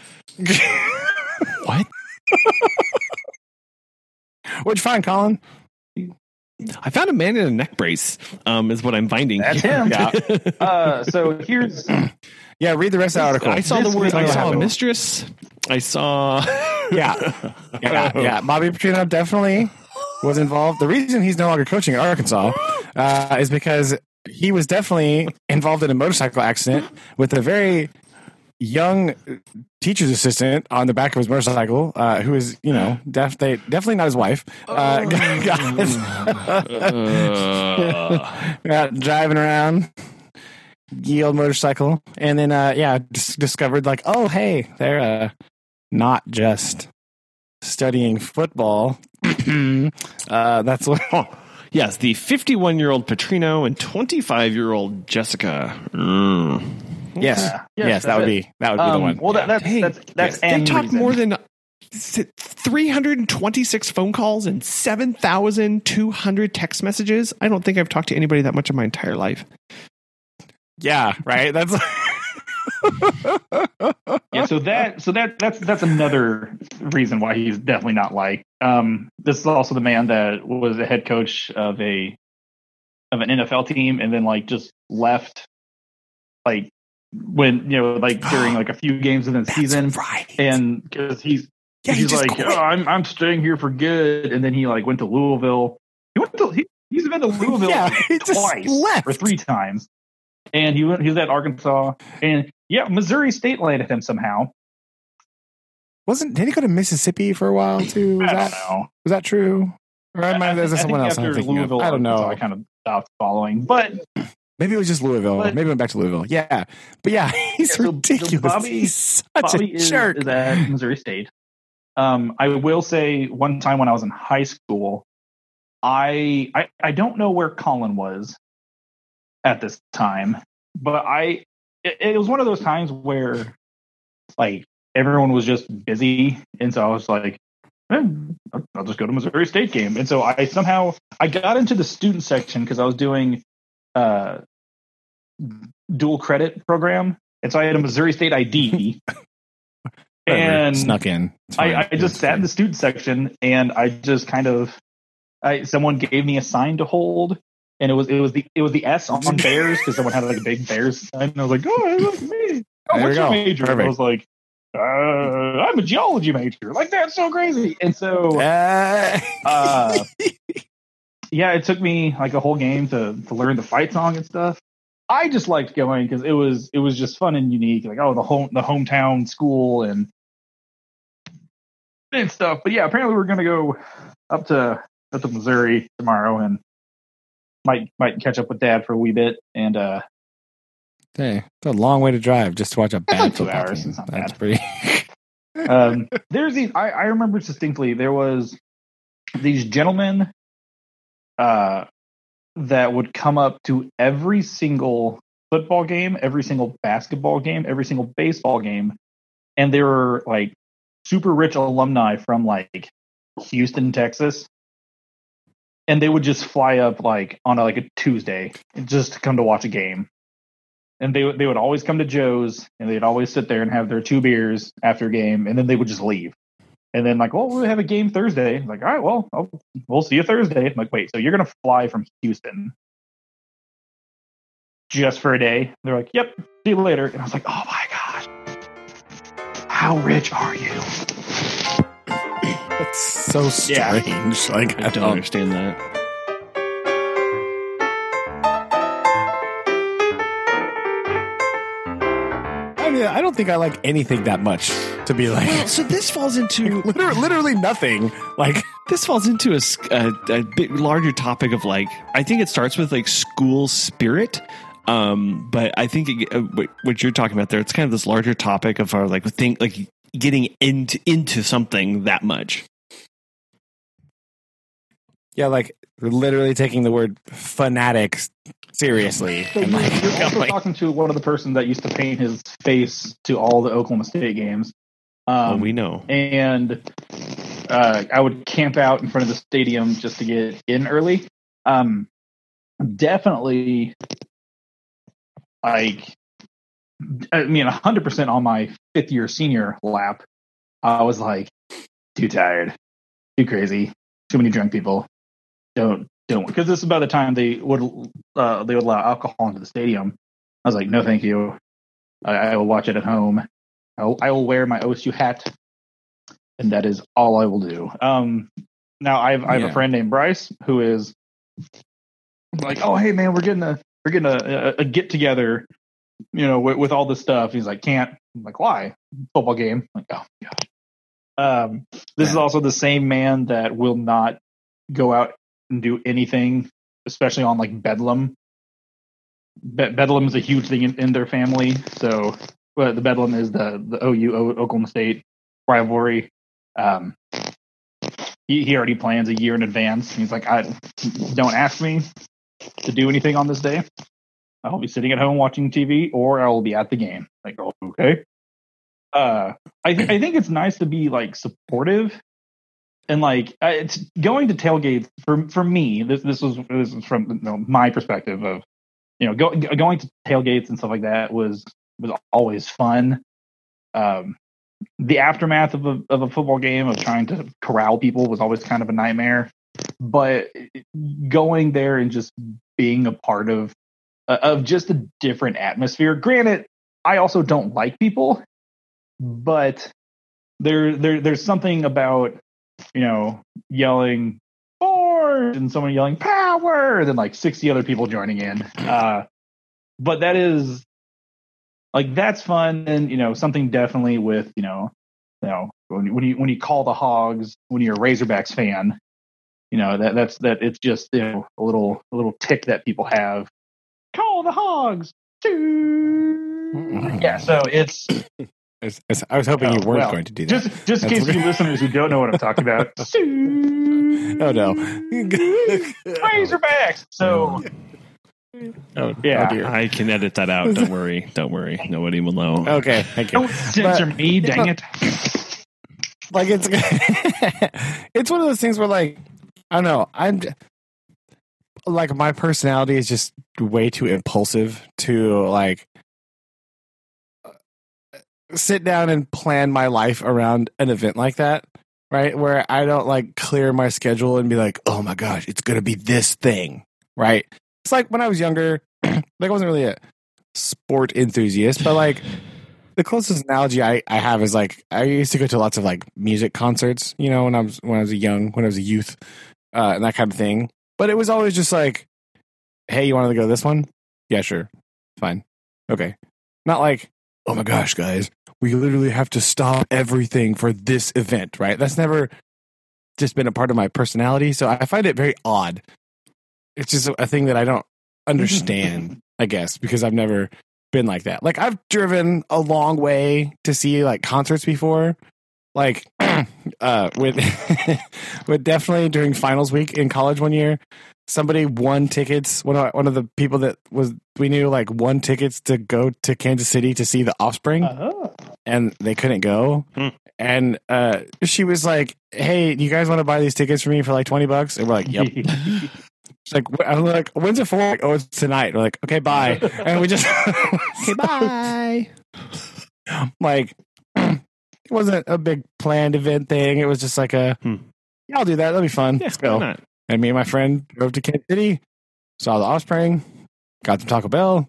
What? What'd you find, Collin? I found a man in a neck brace. Um, is what I'm finding. That's him. Yeah. uh, so here's Yeah, read the rest of the article. I saw This the word. I saw a mistress. I saw. Yeah. yeah, yeah. Bobby Petrino definitely was involved. The reason he's no longer coaching at Arkansas uh, is because he was definitely involved in a motorcycle accident with a very young teacher's assistant on the back of his motorcycle, uh, who is, you know, def- they, definitely not his wife. Uh, Uh, driving around ye old motorcycle and then uh yeah dis- discovered like oh hey they're uh not just studying football uh that's what yes, the 51 year old Petrino and 25 year old Jessica. Mm. Yes Yeah. yes, Yes, that would that's be that would be the um, one well that, that's Dang. that's that's They and talked more than 326 phone calls and 7,200 text messages. I don't think I've talked to anybody that much in my entire life. yeah right that's yeah so that so that that's that's another reason why he's definitely not like um this is also the man that was the head coach of a of an NFL team and then like just left like when you know like during like a few games in the season, right. and because he's yeah, he's just like, oh, I'm I'm staying here for good, and then he like went to Louisville. He went to he, he's been to Louisville yeah, he twice left. or three times, and he went he was at Arkansas, and yeah, Missouri State landed him somehow. Wasn't did he go to Mississippi for a while too? Was I that don't know. was that true? Or I, I, is think- I someone else I'm of? Louisville, I don't Arkansas, know. I kind of stopped following, but Maybe it was just Louisville. But- Maybe it went back to Louisville. Yeah, but yeah, he's Yeah, so- so ridiculous. Bobby- he's such Bobby a is, jerk. is at Missouri State. Um, I will say one time when I was in high school, I, I I don't know where Collin was at this time, but I it, it was one of those times where like everyone was just busy, and so I was like, eh, I'll I'll just go to Missouri State game, and so I somehow I got into the student section because I was doing uh dual credit program, and so I had a Missouri State ID. And snuck in. I. I just sat in the student section and I just kind of I someone gave me a sign to hold and it was it was the it was the S on Bears because someone had like a big Bears sign and I was like, oh, at me. Oh, There what's your go. major? And I was like, uh, I'm a geology major. Like that's so crazy. And so Uh, uh, yeah, it took me like a whole game to to learn the fight song and stuff. I just liked going because it was it was just fun and unique. Like oh, the home the hometown school and and stuff. But yeah, apparently we're gonna go up to up to Missouri tomorrow and might might catch up with Dad for a wee bit. And uh, hey, it's a long way to drive just to watch a bad like two hours. team. It's not That's bad. pretty. um, there's these. I, I remember distinctly there was these gentlemen uh, that would come up to every single football game, every single basketball game, every single baseball game, and they were like super rich alumni from like Houston, Texas. And they would just fly up like on a, like a Tuesday just to come to watch a game and they they would always come to Joe's and they'd always sit there and have their two beers after a game and then they would just leave. And then like, well, we have a game Thursday. Like, all right, well, I'll, we'll see you Thursday. I'm like, wait, so you're gonna fly from Houston just for a day? They're like, yep, see you later. And I was like, oh my gosh, how rich are you? That's so Yeah. strange. Like I don't understand that. I I don't think I like anything that much to be like. Well, so this falls into literally, literally nothing. Like, this falls into a bit larger topic of like I think it starts with like school spirit. Um, but I think it, uh, what, what you're talking about there, it's kind of this larger topic of our like think like getting into into something that much. yeah, like literally taking the word fanatics seriously. So and you're, like, you're also going- talking to one of the person that used to paint his face to all the Oklahoma State games. Um, well, we know. and uh, I would camp out in front of the stadium just to get in early. Um, definitely, like, I mean, hundred percent on my fifth year senior lap. I was like, too tired, too crazy, too many drunk people. Don't don't because this is by the time they would uh, they would allow alcohol into the stadium. I was like, no, thank you. I, I will watch it at home. I will, I will wear my OSU hat, and that is all I will do. Um, now I have I have Yeah. a friend named Bryce who is like, oh hey man, we're getting a we're getting a, a, a get together, you know, with, with all this stuff. He's like, can't. I'm like, why? Football game. I'm like, oh god. Um, this is also the same man that will not go out and do anything, especially on like Bedlam. Be- Bedlam is a huge thing in, in their family. So, the Bedlam is the the OU Oklahoma State rivalry. Um, he he already plans a year in advance. He's like, I don't ask me to do anything on this day. I'll be sitting at home watching TV, or I will be at the game. Like, oh, okay. Uh, I th- I think it's nice to be like supportive and like it's going to tailgates for for me. This this was this is from you know, my perspective of you know go, going to tailgates and stuff like that was was always fun. Um, the aftermath of a of a football game of trying to corral people was always kind of a nightmare. But going there and just being a part of uh, of just a different atmosphere. Granted, I also don't like people, but there there there's something about you know yelling Ford and someone yelling power! and then like 60 other people joining in. Uh, but that is like that's fun and you know something definitely with you know you know when, you- when you when you call the hogs when you're a razorbacks fan you know that that's that it's just you know a little a little tick that people have. Call the hogs! Yeah so it's I was, I was- I was hoping you Oh, weren't well, going to do that. just just in case you listeners who don't know what i'm talking about oh no. razorbacks so oh, oh Yeah. oh dear. I can edit that out. Don't worry. Don't worry. Nobody will know. Okay, thank you. don't censor me dang it like it's it's one of those things where like I don't know I'm like my personality is just way too impulsive to like sit down and plan my life around an event like that right where I don't like clear my schedule and be like oh my gosh it's gonna be this thing right it's like when I was younger like I wasn't really a sport enthusiast but like the closest analogy I, I have is like I used to go to lots of like music concerts, you know, when I was when I was a young, when I was a youth, uh, and that kind of thing. But it was always just like, hey, you wanted to go to this one? Yeah, sure, fine, okay. Not like, oh my gosh, guys, we literally have to stop everything for this event, right? That's never just been a part of my personality, so I find it very odd. It's just a thing that I don't understand, I guess, because I've never been like that. Like I've driven a long way to see like concerts before. Like uh with with definitely during finals week in college one year, somebody won tickets. One of one of the people that was we knew like won tickets to go to Kansas City to see the Offspring, uh-huh. and they couldn't go. Hmm. And uh, she was like, "Hey, you guys want to buy these tickets for me for like twenty bucks?" And we're like, "Yep." She's like, I'm like, "When's it for?" Like, oh, it's tonight. We're like, "Okay, bye." And we just, okay, bye. like, it wasn't a big planned event thing. It was just like a, Hmm. yeah, I'll do that. That'll be fun. Yeah, Let's go. And me and my friend drove to Kansas City, saw the Offspring, got some Taco Bell,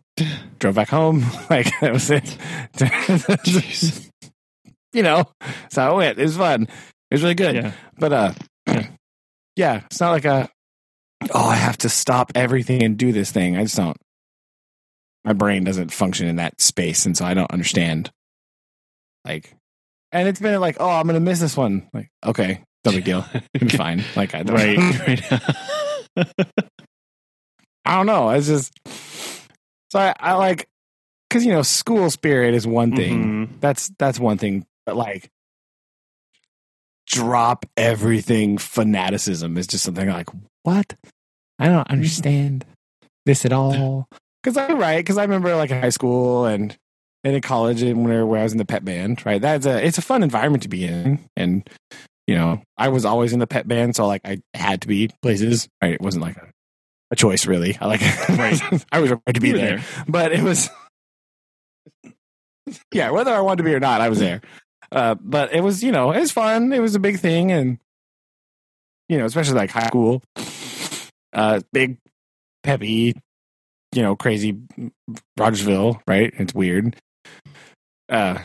drove back home. Like that was it. you know, so it went. It was fun. It was really good. Yeah. But uh, yeah, it's not like a oh, I have to stop everything and do this thing. I just don't. My brain doesn't function in that space, and so I don't understand. Like, and it's been like, oh, I'm gonna miss this one. Like, okay, no big deal. It'll be fine. Like, I don't, Right. right. I don't know. It's just so I, I like because you know school spirit is one thing. Mhm. That's that's one thing. But like drop everything fanaticism is just something like what? I don't understand this at all. Because I'm right. Because I remember like in high school and and in college and where, where I was in the pet band. Right. That's a it's a fun environment to be in and. You know, I was always in the pet band, so like I had to be places. Right, it wasn't like a, a choice, really. I like, Right. I was required to be were there, but it was, yeah, whether I wanted to be or not, I was there. Uh, but it was, you know, it was fun. It was a big thing, and you know, especially like high school, uh, big, peppy, you know, crazy Rogersville, right? It's weird. Uh,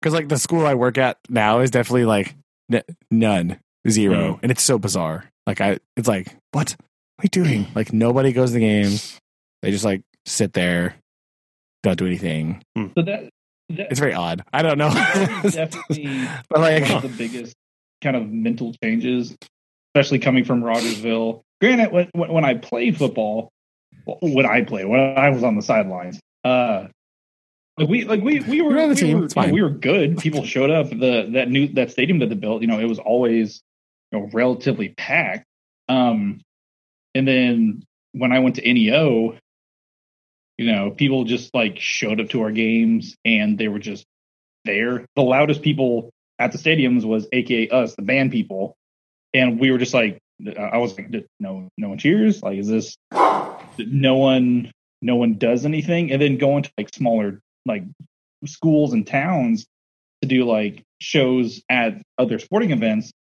because like the school I work at now is definitely like n- none, zero, and it's so bizarre. Like I, it's like what? What are you doing? Like nobody goes to the games. They just like sit there, don't do anything. So that, that It's very odd. I don't know. definitely but like, one of the biggest kind of mental changes, especially coming from Rogersville. Granted, when, when when I played football, when I played, when I was on the sidelines, uh, like we like we we were on the we team, were, it's fine. we were good. People showed up. The that new that stadium that they built, you know, it was always you know relatively packed. Um, and then when I went to NEO, you know, people just like showed up to our games and they were just there. The loudest people at the stadiums was AKA us, the band people, and we were just like, I was like, no, no one cheers. Like, is this? No one, no one does anything, and then going to like smaller like schools and towns to do like shows at other sporting events,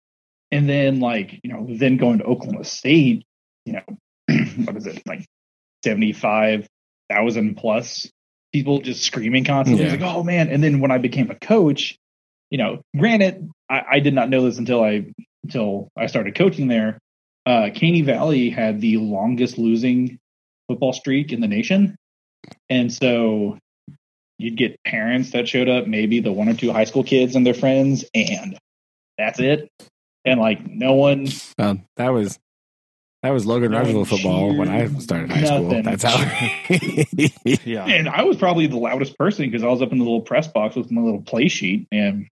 and then like you know, then going to Oklahoma State, you know, what is it like seventy five thousand plus people just screaming constantly. Yeah. Like, oh man! And then when I became a coach, you know, granted, I, I did not know this until I until I started coaching there. Uh, Caney Valley had the longest losing football streak in the nation, and so you'd get parents that showed up, maybe the one or two high school kids and their friends, and that's it. And like no one Um, that was that was Logan No one Rogers football when I started high school. That's how. Yeah. And I was probably the loudest person because I was up in the little press box with my little play sheet, and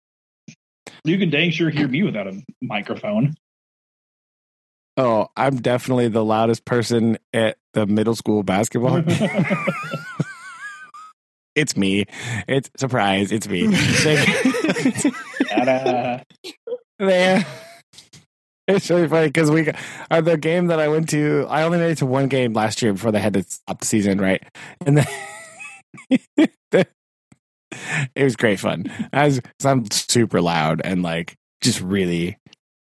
you can dang sure hear me without a microphone. oh, I'm definitely the loudest person at the middle school basketball. it's me. It's surprise. It's me. They- it's really funny because we got- uh, the game that I went to. I only made it to one game last year before they had to stop the season, right? And then it was great fun. I was, I'm super loud and like just really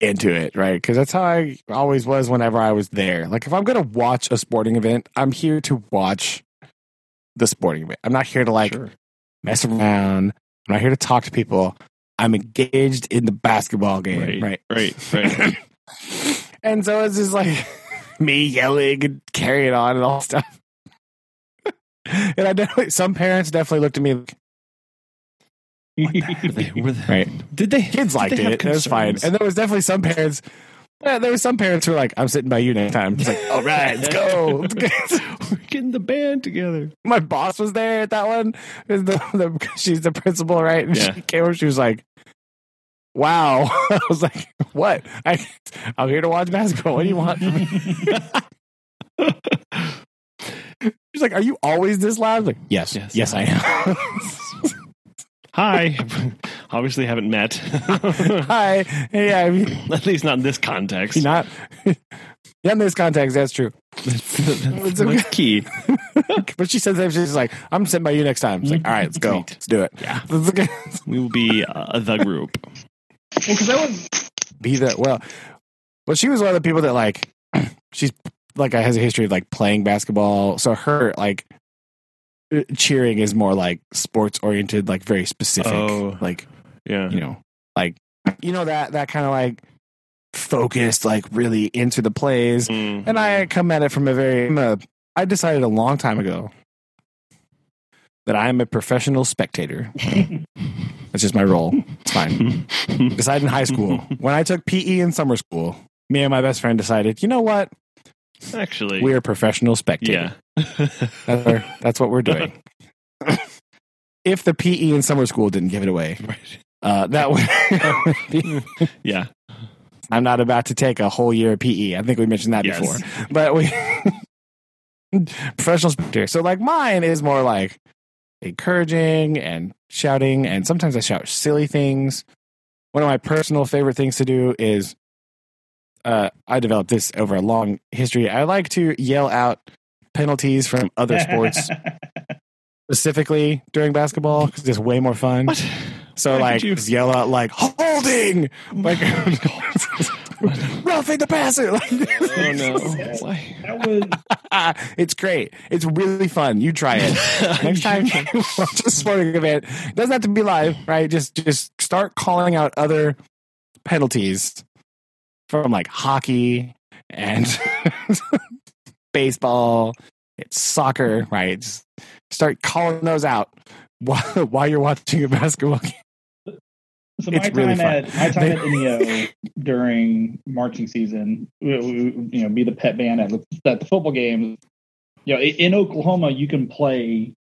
into it, right? Because that's how I always was whenever I was there. Like if I'm gonna watch a sporting event, I'm here to watch the sporting event. I'm not here to like Sure. mess around. I'm not here to talk to people. I'm engaged in the basketball game, right? Right. Right. and so it's just like me yelling and carrying on and all stuff. and I definitely, some parents definitely looked at me like, Were they- right. Did they? Kids liked they it. It was fine. And there was definitely some parents. Yeah, there were some parents who were like, "I'm sitting by you next time." It's like, "All right, let's go." Let's go. We're getting the band together. My boss was there at that one. The, the, she's the principal, right? And Yeah. she came over. She was like, "Wow." I was like, "What? I, I'm here to watch basketball. What do you want from me?" She's like, "Are you always this loud?" I was like, yes, Yes. yes, I am. Hi. Obviously, haven't met. Hi. Yeah, I mean, At least not in this context. not. Yeah, in this context, that's true. That's, that's the key. But she says that she's like, "I'm sitting by you next time." It's like, "All right, let's go. Sweet. Let's do it." Yeah. We will be uh, the group. Well, because that was be there. Well, well, she was one of the people that like she's like I has a history of like playing basketball. So her like cheering is more like sports oriented, like very specific. Oh. Like Yeah. you know, like you know that that kind of like focused, like really into the plays. Mm. And I come at it from a very. I'm a, I decided a long time ago that I am a professional spectator. That's just my role. It's fine. decided in high school when I took PE in summer school. Me and my best friend decided, you know what? Actually, We are professional spectators. yeah. That's, our- that's what we're doing. if the PE in summer school didn't give it away, right. uh, that would be, Yeah. I'm not about to take a whole year of PE. I think we mentioned that Yes. before. But we professional spectator. So like mine is more like encouraging and shouting, and sometimes I shout silly things. One of my personal favorite things to do is uh, I developed this over a long history. I like to yell out penalties from other sports, specifically during basketball, because it's way more fun. What? So Why like you- just yell out like holding, like roughing the passer. Like, Oh no! That was it's great. It's really fun. You try it next time you watch a sporting event. It doesn't have to be live, right? Just just start calling out other penalties from like hockey and baseball. It's soccer, right? Just start calling those out while, while you're watching a basketball game. So my It's time really fun. at my time at NEO during marching season, we, we, you know, be the pet band at, the- at the football games. You know, in, Oklahoma, you can play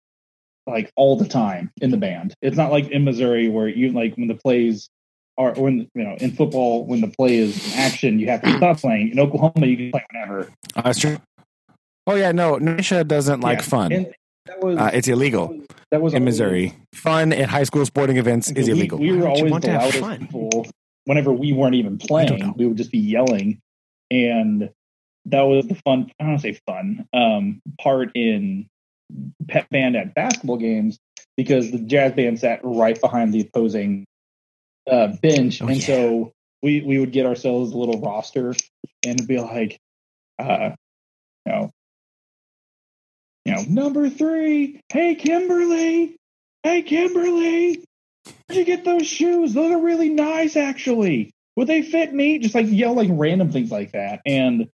like all the time in the band. It's not like in Missouri where you like when the plays or when you know in football when the play is in action, you have to stop playing. In Oklahoma, you can play whenever. Oh, that's true. Oh yeah, no, MSHSAA doesn't like Yeah. fun. And that was Uh, it's illegal that was in always- Missouri. Fun at high school sporting events is so we- illegal. We, were Why would you always want the to loudest fun? people. Whenever we weren't even playing, we would just be yelling, and that was the fun. I don't want to say fun um, part in pet band at basketball games because the jazz band sat right behind the opposing uh, bench, Oh, and yeah. so we we would get ourselves a little roster and be like, uh, you know. You you know, number three, hey Kimberly, hey Kimberly, where'd you get those shoes? Those are really nice, actually. Would they fit me? Just like yell like random things like that, and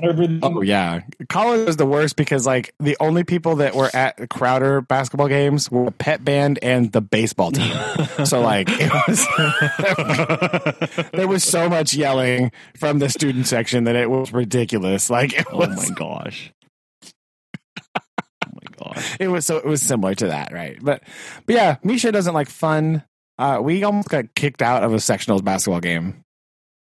whenever Oh yeah, college was the worst because like the only people that were at Crowder basketball games were the pet band and the baseball team. so like it was there was so much yelling from the student section that it was ridiculous. Like it oh was, my gosh. oh my gosh. it was so it was similar to that, right? But but yeah, MSHSAA doesn't like fun. Uh, we almost got kicked out of a sectionals basketball game,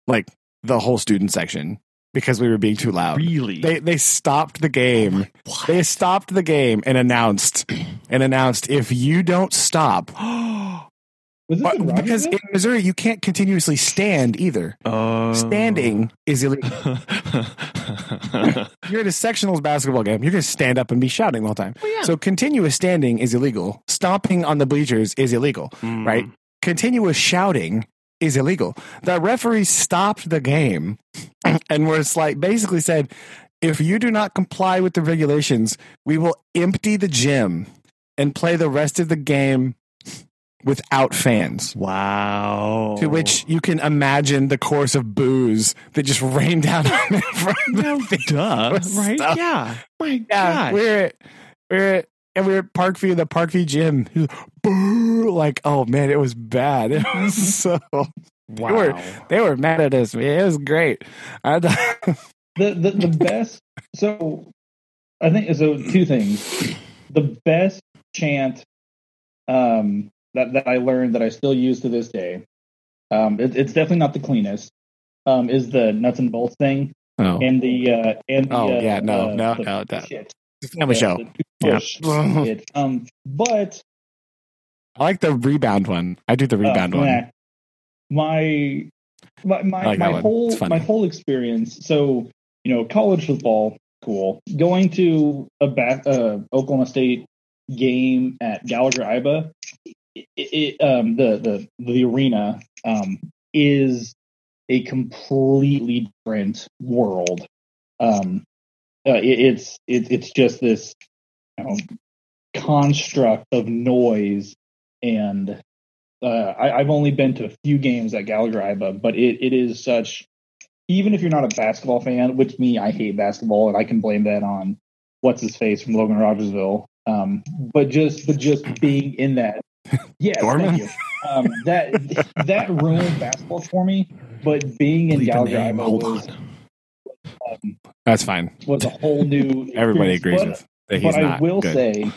like the whole student section because we were being too loud. Really? They they stopped the game. What? They stopped the game and announced and announced if you don't stop because in Missouri you can't continuously stand either. Oh. Standing is illegal. You're at a sectionals basketball game. You're going to stand up and be shouting the whole time. So continuous standing is illegal. Stomping on the bleachers is illegal, Mm. right? Continuous shouting is illegal. The referee stopped the game and was like basically said, if you do not comply with the regulations, we will empty the gym and play the rest of the game without fans. Wow. To which you can imagine the course of boos that just rained down on me from the duh, right? stuff. Yeah. My yeah, God. we're at we're at and we're at Parkview, the Parkview gym. Like, oh man, it was bad. It was so wow. were- they were mad at us. Man. It was great. I thought- the, the the best. So I think so. Two things. The best chant um, that that I learned that I still use to this day. Um, it, it's definitely not the cleanest. Um, is the nuts and bolts thing oh, and the uh, and the, Oh, uh, yeah, no, uh, no, the no, that- shit. it's a family The- show. The Yeah. push. Um, but I like the rebound one. I do the rebound uh, one. nah. My my my, like my whole my whole experience. So you know, college football, cool. Going to a back, uh, Oklahoma State game at Gallagher Iba, it, it, um, the the the arena um, is a completely different world. Um, uh, it, it's it, it's just this you know, construct of noise and uh, I, I've only been to a few games at Gallagher Iba, but it, it is such. Even if you're not a basketball fan, which me, I hate basketball, and I can blame that on what's his face from Logan Rogersville. Um, but just but just being in that, yeah, thank you. Um, that that ruined basketball for me. But being in Gallagher. Iba was, um, That's fine. was a whole new. Everybody agrees But- with but I will good. say,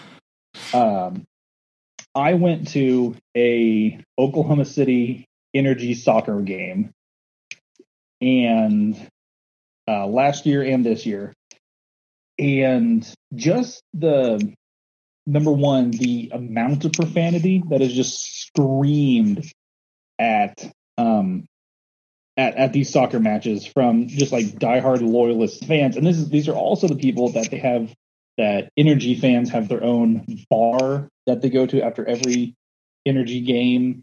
um, I went to a Oklahoma City Energy soccer game, and uh, last year and this year, and just the number one, the amount of profanity that is just screamed at um at, at these soccer matches from just like diehard loyalist fans, and this is these are also the people that they have that energy fans have their own bar that they go to after every energy game.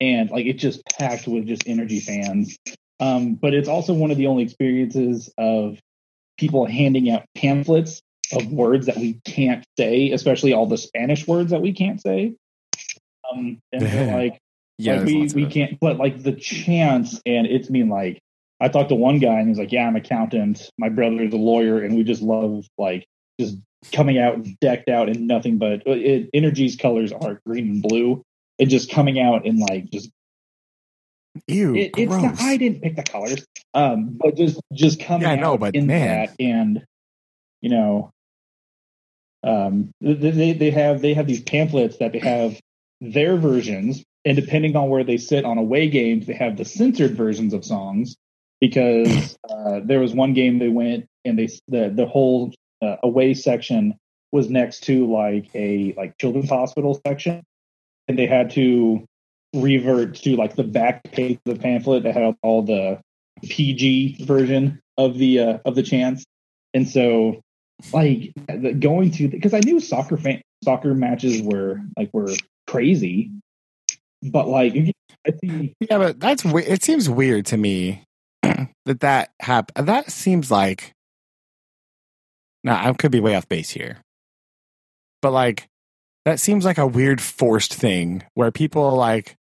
And like it's just packed with just energy fans. Um, but it's also one of the only experiences of people handing out pamphlets of words that we can't say especially all the spanish words that we can't say. Um, and they're like Yeah, like we, we can't but like the chance and it's mean like i talked to one guy and he's like yeah i'm an accountant. My brother's a lawyer and we just love like just coming out decked out in nothing but it, energy's colors are green and blue and just coming out in like just Ew, it, it's not, i didn't pick the colors um but just just coming Yeah, I know, but in man. that and you know um they, they they have they have these pamphlets that they have their versions and depending on where they sit on away games they have the censored versions of songs because uh, there was one game they went and they the the whole uh, away section was next to like a like children's hospital section and they had to revert to like the back page of the pamphlet that had all the PG version of the uh, of the chants and so like going to because I knew soccer fan soccer matches were like were crazy but like I see Yeah, but that's it. Seems weird to me that that happened. That seems like. Now I could be way off base here, but like that seems like a weird forced thing where people like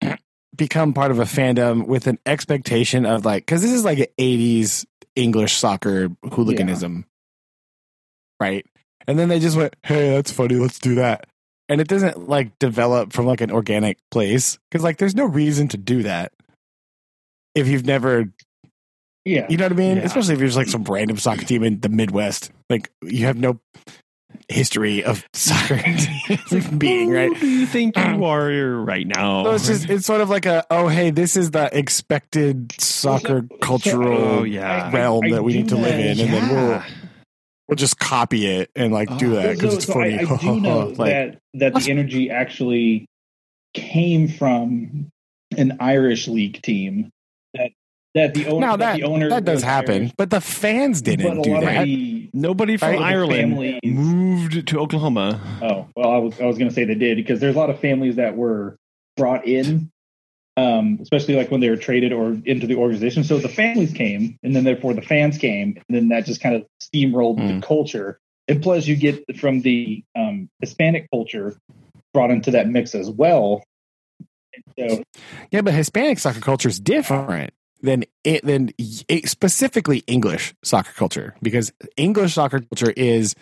become part of a fandom with an expectation of like because this is like an 80s english soccer hooliganism. Right? And then they just went hey that's funny let's do that. And it doesn't like develop from like an organic place because like there's no reason to do that if you've never Yeah. you know what I mean? Yeah. Especially if you're just like some random soccer team in the Midwest. Like you have no history of soccer being, right? Who do you think you are right now? So it's just it's sort of like a oh hey, this is the expected soccer cultural Oh, yeah. realm I- I that we need to live know- in and then we'll we'll just copy it and like do Oh. that because So- it's so funny. I, I do know like, that that the energy actually came from an Irish league team. That that the owner now that the owner that does happen, Irish, but the fans didn't do that. The, Nobody from Right? Ireland families- moved to Oklahoma. oh well, I was I was going to say they did because there's a lot of families that were brought in, um, especially like when they were traded or into the organization. So the families came, and then therefore the fans came, and then that just kind of steamrolled Mm. the culture. And plus, you get from the um, Hispanic culture brought into that mix as well. So Yeah, but Hispanic soccer culture is different than it than it, specifically English soccer culture because English soccer culture is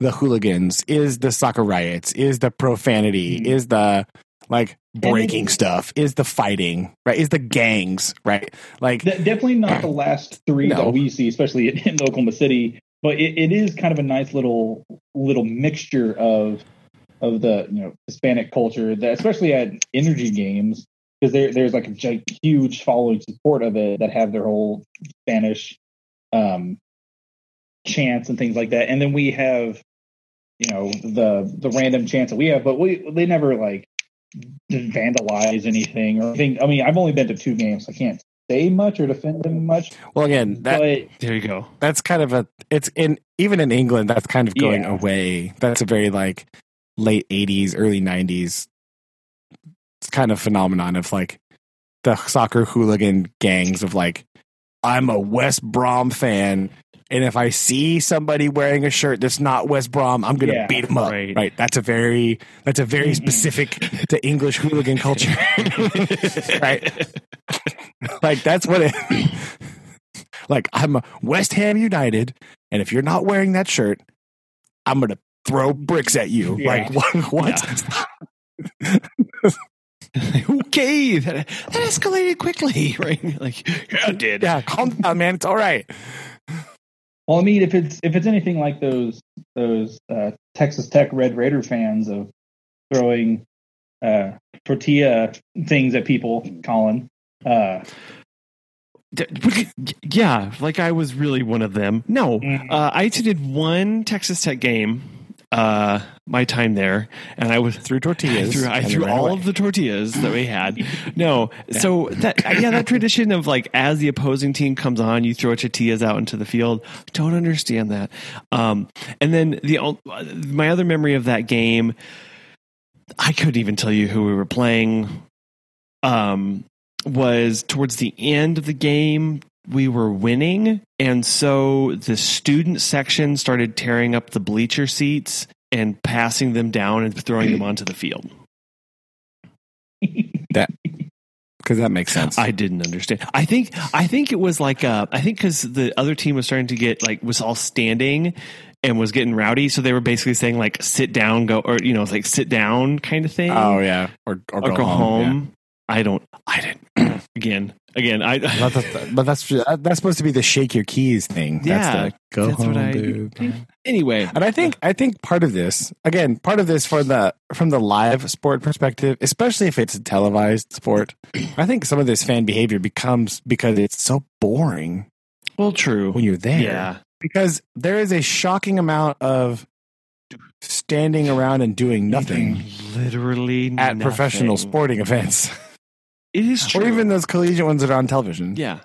the hooligans, is the soccer riots, is the profanity, Mhm. is the like breaking stuff, is the fighting, right? Is the gangs, right? Like De- definitely not the last three No. that we see, especially in, in Oklahoma City. But it, it is kind of a nice little little mixture of of the you know Hispanic culture, that, especially at energy games, because there there's like a huge following support of it that have their whole Spanish um, chants and things like that. And then we have you know the the random chants that we have, but we they never like vandalize anything or anything. I mean, I've only been to two games. I can't say much or defend them much. well again, that but There you go. that's kind of a it's in even in England that's kind of going Yeah. away. That's a very like late 80s early 90s kind of phenomenon of like the soccer hooligan gangs of like I'm a West Brom fan and if I see somebody wearing a shirt that's not West Brom, I'm going to Yeah. beat them up. Right. Right. That's a very that's a very specific to English hooligan culture. right. Like that's what it like I'm a West Ham United and if you're not wearing that shirt, I'm going to throw bricks at you. Yeah. Like what? what? okay, that, that escalated quickly, right? Like, yeah, it did. Yeah, calm down, man. It's all right. well, I mean, if it's if it's anything like those those uh, Texas Tech Red Raider fans of throwing uh, tortilla things at people, Collin. Uh, D- would you- yeah, like I was really one of them. No, Mhm. uh, I attended one Texas Tech game. Uh, my time there, and I was Threw tortillas. I threw, I threw all away. of the tortillas that we had. No, so that yeah, that tradition of like as the opposing team comes on, you throw tortillas out into the field. Don't understand that. Um, and then the my other memory of that game, I couldn't even tell you who we were playing. Um, was towards the end of the game. We were winning, and so the student section started tearing up the bleacher seats and passing them down and throwing them onto the field. That because that makes sense. I didn't understand. I think I think it was like uh, I think because the other team was starting to get like was all standing and was getting rowdy, so they were basically saying like sit down, go or you know like sit down kind of thing. oh yeah, or or, or go, home. yeah. I don't. I didn't. again, again. I. But that's, that's supposed to be the shake your keys thing. Yeah, that's the, go home, I- dude. anyway, And I think I think part of this, again, part of this for the from the live sport perspective, especially if it's a televised sport, I think some of this fan behavior becomes because it's so boring well, true. when you're there. Yeah. Because there is a shocking amount of standing around and doing nothing Literally at professional sporting events. It is true. or even those collegiate ones that are on television. yeah.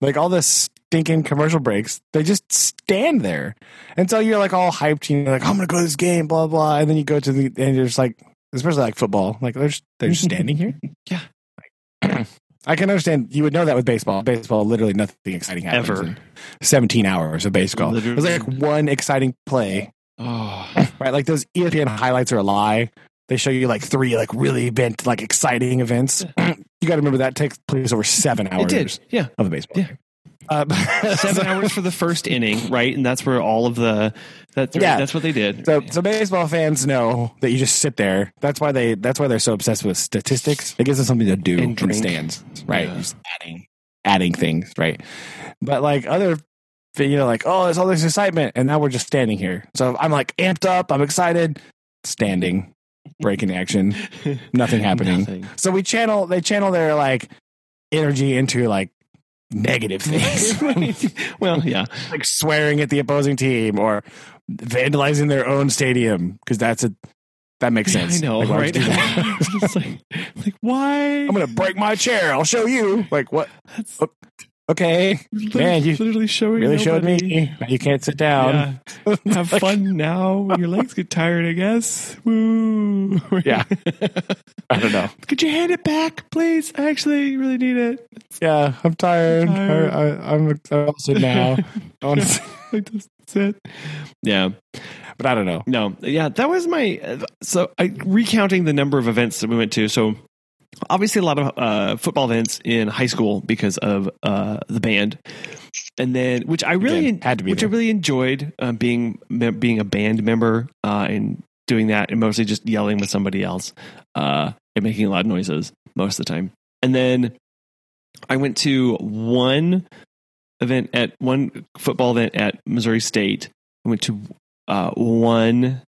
Like all the stinking commercial breaks, they just stand there. And so you're like all hyped, and you're like, I'm gonna go to this game, blah blah. And then you go to the and you're just like especially like football, like they're just, they're just standing here. Yeah. I can understand you would know that with baseball. Baseball, literally nothing exciting happens. Ever. in 17 hours of baseball. It was like one exciting play Oh, right? Like those ESPN highlights are a lie. They show you like three like really event like exciting events. you got to remember that takes place over seven hours it did. Yeah, of a baseball. Yeah. game. Uh, seven so- hours for the first inning, right? And that's where all of the that's Yeah. that's what they did. So, so baseball fans know that you just sit there. That's why they. That's why they're so obsessed with statistics. It gives them something to do And in stands, right? Yeah. Just adding, adding things, right? But like other, you know, like oh, there's all this excitement, and now we're just standing here. So I'm like amped up. I'm excited. Standing, breaking action, nothing happening. Nothing. So we channel. They channel their like energy into like negative things, well, yeah, like swearing at the opposing team or vandalizing their own stadium because that's a that makes Yeah, sense. I know, Like, right? It's like, like why? I'm gonna break my chair. I'll show you. Like what? That's oh. Okay, man, you literally showing really showed me. You can't sit down. Yeah. Have fun now your legs get tired, I guess. Woo. Yeah. I don't know. Could you hand it back, please? I actually really need it. Yeah, I'm tired. I'm tired. I, I, I'm exhausted now. Sit- that's it. Yeah. but I don't know. No. Yeah. That was my. So, I, recounting the number of events that we went to. So, obviously, a lot of uh, football events in high school because of uh, the band. And then, which I really Again, had to be which there. I really enjoyed uh, being being a band member uh, and doing that, and mostly just yelling with somebody else uh, and making loud noises most of the time. And then I went to one event at one football event at Missouri State. I went to uh, one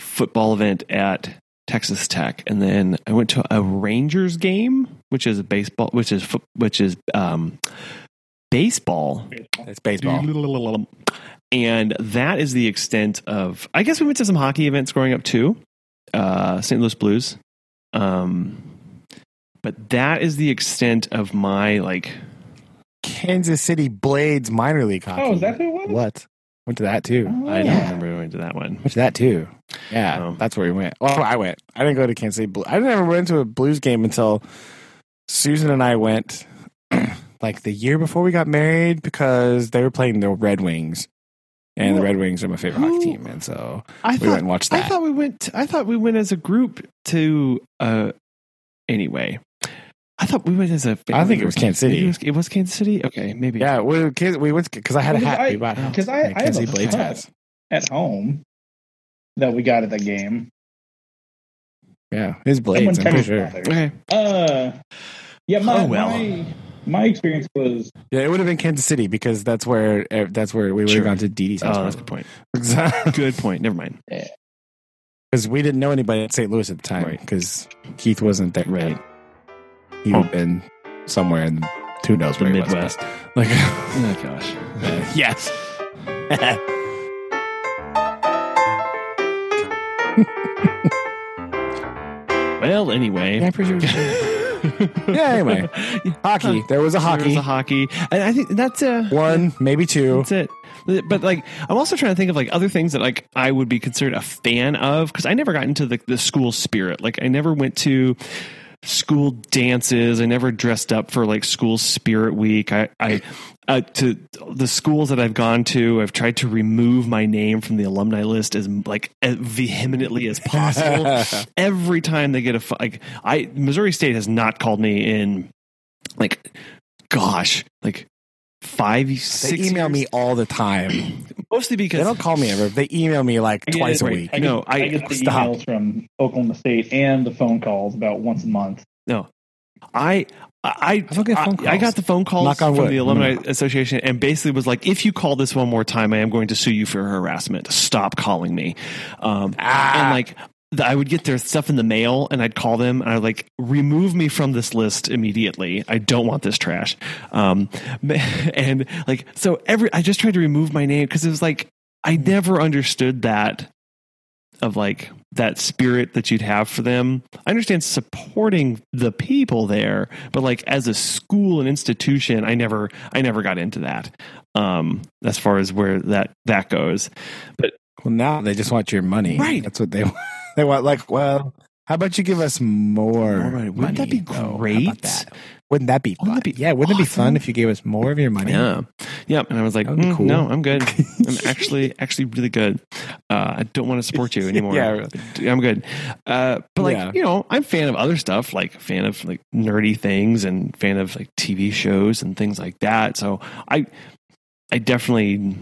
football event at Texas Tech, and then I went to a Rangers game, which is baseball, which is which is um, baseball. It's baseball. And that is the extent of. I guess we went to some hockey events growing up too, uh, St. Louis Blues. Um, but that is the extent of my like. Kansas City Blades minor league hockey. Oh, is that who it was? what? Went to that too. Oh, I don't yeah. remember going to that one. Went to that too. Yeah, Oh. that's where we went. Well, I went. I didn't go to Kansas City. Blue. I never went to a Blues game until Susan and I went, like the year before we got married, because they were playing the Red Wings, and the Red Wings are my favorite hockey team, and so I we thought went and watched I thought we went. I thought we went as a group to. uh Anyway, I thought we went as a. I think it was Kansas City. Maybe It was, it was Kansas City. Okay, maybe. yeah, we kids. We went because I had a Well, hat. I- we bought hats. 'cause I- Yeah, I have Kansas a City Blades hat. At home that we got at the game. Yeah, his blades. I'm pretty sure. Okay. Uh, yeah, my, Oh, well. my my experience was Yeah, it would have been Kansas City because that's where eh, that's where we would have gone to Didi's Oh, that's house a good point. because Good point. Never mind. Because we didn't know anybody at St. Louis at the time Right. because Keith wasn't there. Right. He would have been somewhere in who knows The where he was. Midwest. Like, Oh my gosh. yes. Well, anyway. yeah, I'm pretty sure. yeah. Anyway, hockey. There was a hockey. There was a hockey, and I think that's a One, maybe two. That's it. But like, I'm also trying to think of like other things that like I would be considered a fan of because I never got into the the school spirit. Like, I never went to school dances. I never dressed up for like school spirit week. I, I, uh, to the schools that I've gone to, I've tried to remove my name from the alumni list as like as vehemently as possible. Every time they get a like, I Missouri State has not called me in like, gosh, like five, They six. email years? me all the time. mostly because They don't call me ever. They email me like get twice it, a week. I get, No, I- I get the stop. emails from Oklahoma State and the phone calls about once a month. No, I. I don't get phone I, I got the phone calls from wood. the alumni Mm. association and basically was like, if you call this one more time, I am going to sue you for harassment. Stop calling me. Um, Ah. And like, th- I would get their stuff in the mail and I'd call them and I'd like, remove me from this list immediately. I don't want this trash. Um, and like, so every, I just tried to remove my name because it was like, I never understood that of like that spirit that you'd have for them. I understand supporting the people there, but like as a school and institution, I never I never got into that. Um as far as where that that goes. But well, now they just want your money. Right. That's what they want. They want like, well, how about you give us more? More money. Wouldn't that be though? Great? that? Wouldn't that be Wouldn't fun? that be yeah, wouldn't it be fun if you gave us more of your money? Yeah. Yep. And I was like, That would be "Mm, cool." no, I'm good. I'm actually actually really good. Uh, I don't want to support you anymore. Yeah. I'm good. Uh, but like, Yeah. you know, I'm fan of other stuff, like fan of like nerdy things and fan of like TV shows and things like that. So I, I definitely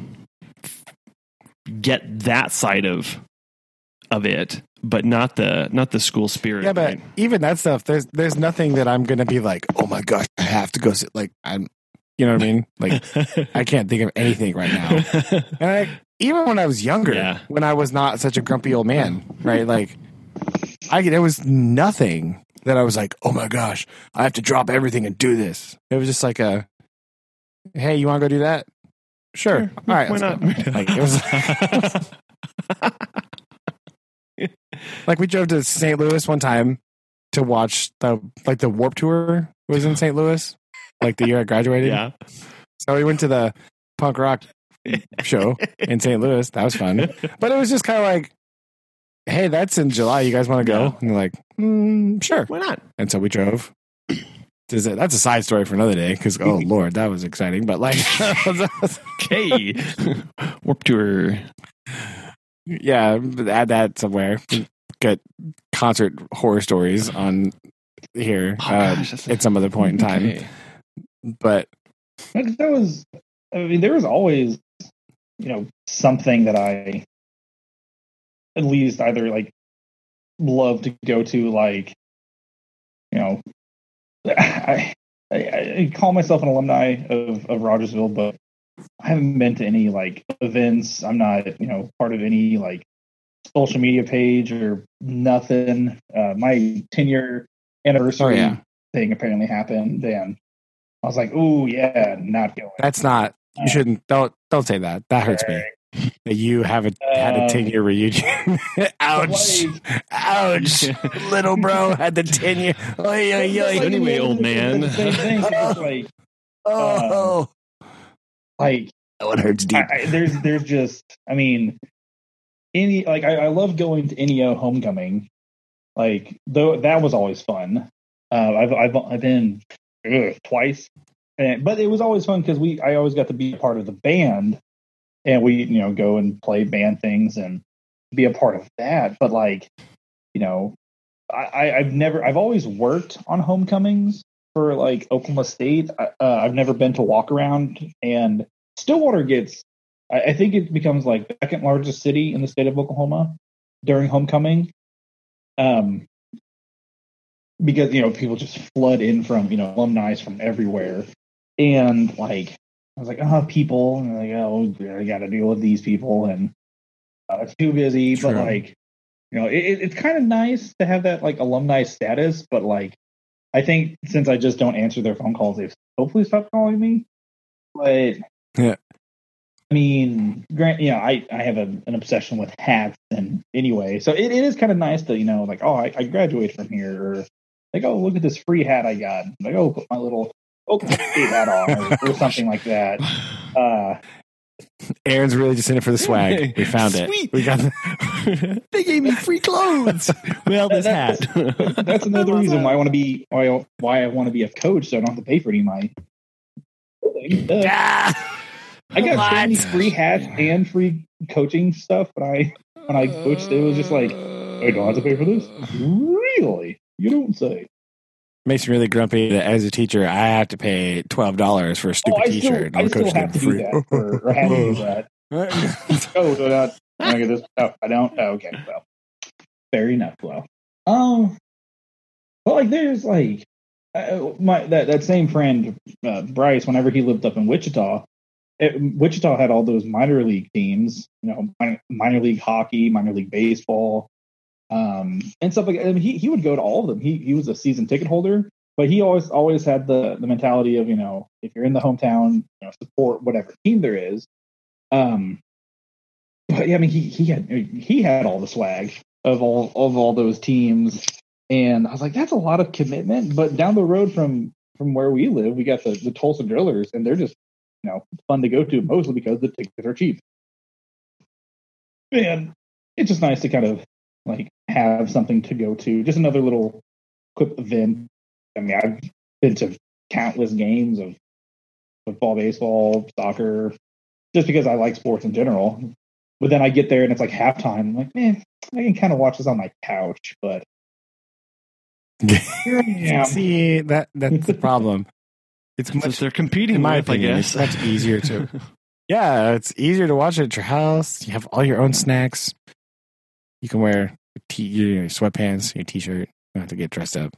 get that side of of it, but not the not the school spirit. Yeah, but right? even that stuff, there's there's nothing that I'm gonna be like, oh my gosh, I have to go sit. Like I'm, you know what I mean? Like I can't think of anything right now. And I, even when I was younger, Yeah. when I was not such a grumpy old man, right? Like I there was nothing that I was like, oh my gosh, I have to drop everything and do this. It was just like a, hey, you want to go do that? Sure. All right. why not? Like it was. like we drove to St. Louis one time to watch the like the Warp Tour was in St. Louis, like the year I graduated. yeah, So we went to the punk rock show in St. Louis. That was fun, but it was just kind of like, hey, that's in July. You guys want to go? Yeah. And they're like, mm, sure. why not? And so we drove. Does it- That's a side story for another day because oh lord, that was exciting. But like, Okay, Warp Tour. Yeah, add that somewhere. Get concert horror stories on here Oh, uh, gosh, at some other point in time. Okay. But there was, I mean, there was always, you know, something that I at least either like love to go to, like, you know, I, I, I call myself an alumni of, of Rogersville, but I haven't been to any like events. I'm not, you know, part of any like social media page or nothing. Uh, my 10 year anniversary Oh, yeah. thing apparently happened, and I was like, "Ooh, yeah, not going." that's not. You shouldn't. Don't don't say that. That hurts me. That you haven't had a Um, ten year reunion. Ouch! Like, Ouch! Little bro had the ten year. Oy, oy, like, oy. Anyway, old man. same thing. Like, Oh, like that one hurts deep. I, I, there's, there's just, I mean, any like I, I love going to NEO homecoming. Like though that was always fun. Uh, I've I've I've been ugh, twice, and but it was always fun because we I always got to be a part of the band, and we you know go and play band things and be a part of that. But like, you know, I, I I've never I've always worked on homecomings for like Oklahoma State. I, uh, I've never been to walk around, and Stillwater gets. I, I think it becomes like the second largest city in the state of Oklahoma during homecoming. Um, because you know people just flood in from you know alumni from everywhere, and like I was like, oh, people, and like oh, I got to deal with these people, and uh, it's too busy. But like, you know, it- it's kind of nice to have that like alumni status. But like, I think since I just don't answer their phone calls, they've hopefully stopped calling me. But Yeah. I mean, grant, you know, I, I have a, an obsession with hats and anyway, so it, it is kind of nice to, you know, like, oh, I, I graduated from here or like, oh, look at this free hat I got. Like, oh, put my little Oklahoma State hat on or, or something like that. Uh, Aaron's really just in it for the swag. We found it. We got. The, they gave me free clothes. well, this hat. that's another reason why I want to be, why, I- why I want to be a coach. So I don't have to pay for any of my clothing. Ah! I got so many free hats and free coaching stuff when I, when I coached, it was just like, I don't have to pay for this. Really? You don't say. Makes me really grumpy that as a teacher, I have to pay twelve dollars for a Oh, stupid I still, T-shirt. I I'm still coaching have to for do free. that, or, or have to do that. Oh, not. I get this. Oh, I don't. Oh, okay, well, fair enough. Well, um, but like, there's like uh, my that that same friend uh, Bryce. Whenever he lived up in Wichita, it, Wichita had all those minor league teams. You know, minor, minor league hockey, minor league baseball, um, and stuff like. I mean, he he would go to all of them. He he was a season ticket holder, but he always always had the the mentality of you know if you're in the hometown, you know, support whatever team there is. Um, but yeah, I mean, he he had he had all the swag of all of all those teams, and I was like, that's a lot of commitment. But down the road from from where we live, we got the the Tulsa Drillers, and they're just you know fun to go to mostly because the tickets are cheap. And it's just nice to kind of like have something to go to, just another little quick event. I mean, I've been to countless games of football, baseball, soccer, just because I like sports in general. But then I get there and it's like halftime. I'm like, man, I can kind of watch this on my couch, but here I am. See that that's the problem. It's That's what much they're competing in my with, opinion, I it's guess. much easier to- yeah, it's easier to watch it at your house. You have all your own snacks. You can wear your, t- your sweatpants, your t-shirt. You don't have to get dressed up.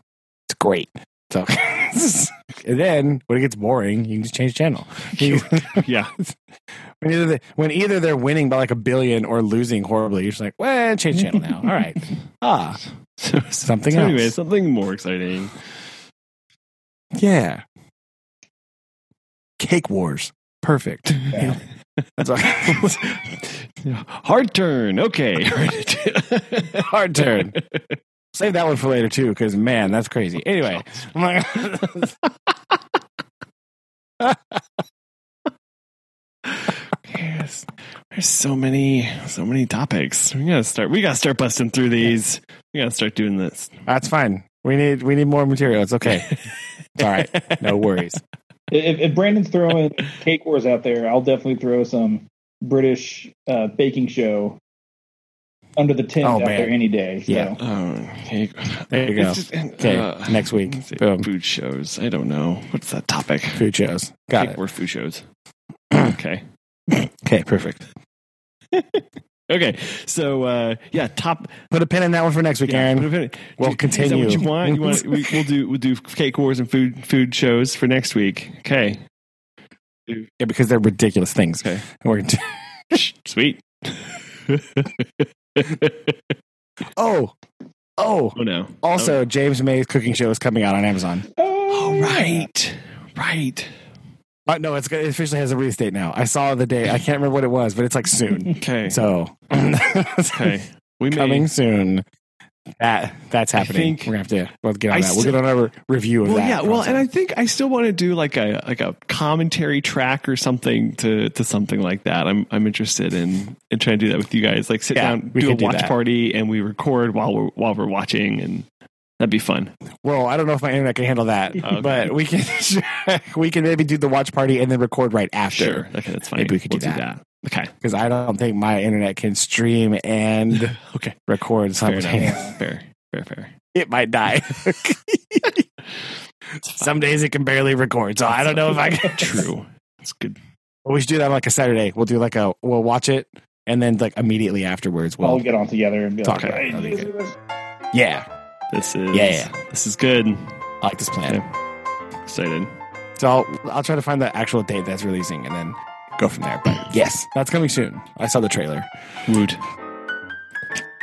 It's great. So, and then when it gets boring, you can just change channel. Yeah. when either they, when either they're winning by like a billion or losing horribly, you're just like, well, change channel now. All right. Ah, So, something so else. anyway, something more exciting. Yeah. Cake Wars. Perfect. Yeah. That's all. Hard turn. Okay. Hard turn. Save that one for later too, because man, that's crazy. Anyway, yes. There's so many, so many topics. We gotta start. We gotta start busting through these. We gotta start doing this. that's fine. We need we need more material. It's okay. It's all right. No worries. If, if Brandon's throwing cake wars out there, I'll definitely throw some British uh, baking show under the tent Oh, out man. there any day. So. Yeah. Oh, okay. There you go. Just- Okay, uh, next week. Boom. Food shows. I don't know. What's that topic? Food shows. Got Cake it. War food shows. okay. Okay, perfect. Okay. So uh yeah, top Put a pin in that one for next week, yeah, Aaron. put a pin- We'll Is that continue. what you want? You want we, we'll do we'll do cake wars and food food shows for next week. Okay. Yeah, because they're ridiculous things. Okay. We're Sweet. oh, oh. oh no. Also, James May's cooking show is coming out on Amazon. Oh right. Right. Uh, no, it's it officially has a release date now. I saw the day. I can't remember what it was, but it's like soon. Okay. So, okay. We may coming soon. That that's happening. think- We're gonna have to we'll get on I that. We'll get on our review of well, that. yeah, well, and I think I still want to do like a like a commentary track or something to to something like that. I'm I'm interested in in trying to do that with you guys. Like sit Yeah, down, we do a do watch that. party, and we record while we're while we're watching, and that'd be fun. well, I don't know if my internet can handle that, oh, Okay. but we can we can maybe do the watch party and then record right after. Sure, okay, that's fine. Maybe we could do We'll that. Okay, because I don't think my internet can stream and okay, record fair simultaneously. enough. Fair, fair, fair. It might die. Some days it can barely record, so I don't know if I can. True. That's good. We should do that on like a Saturday. We'll do like a we'll watch it and then like immediately afterwards We'll we'll get on together and be Talk like, about it. "Hey, That'd be this is yeah. This is Yeah. This is good. I like this plan. Excited. So I'll, I'll try to find the actual date that's releasing and then go from there. But yes, that's coming soon. I saw the trailer Woot.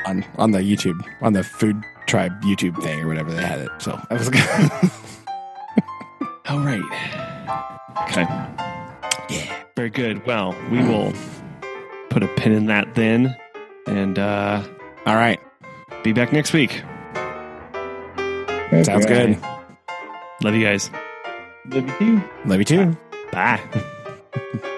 on on the YouTube on the Food Tribe YouTube thing or whatever they had it. So that was good. All right. Okay. yeah. Very good. Well, we will put a pin in that then, and uh, All right, be back next week. Sounds good. Love you guys. Love you too. Love you too. Bye.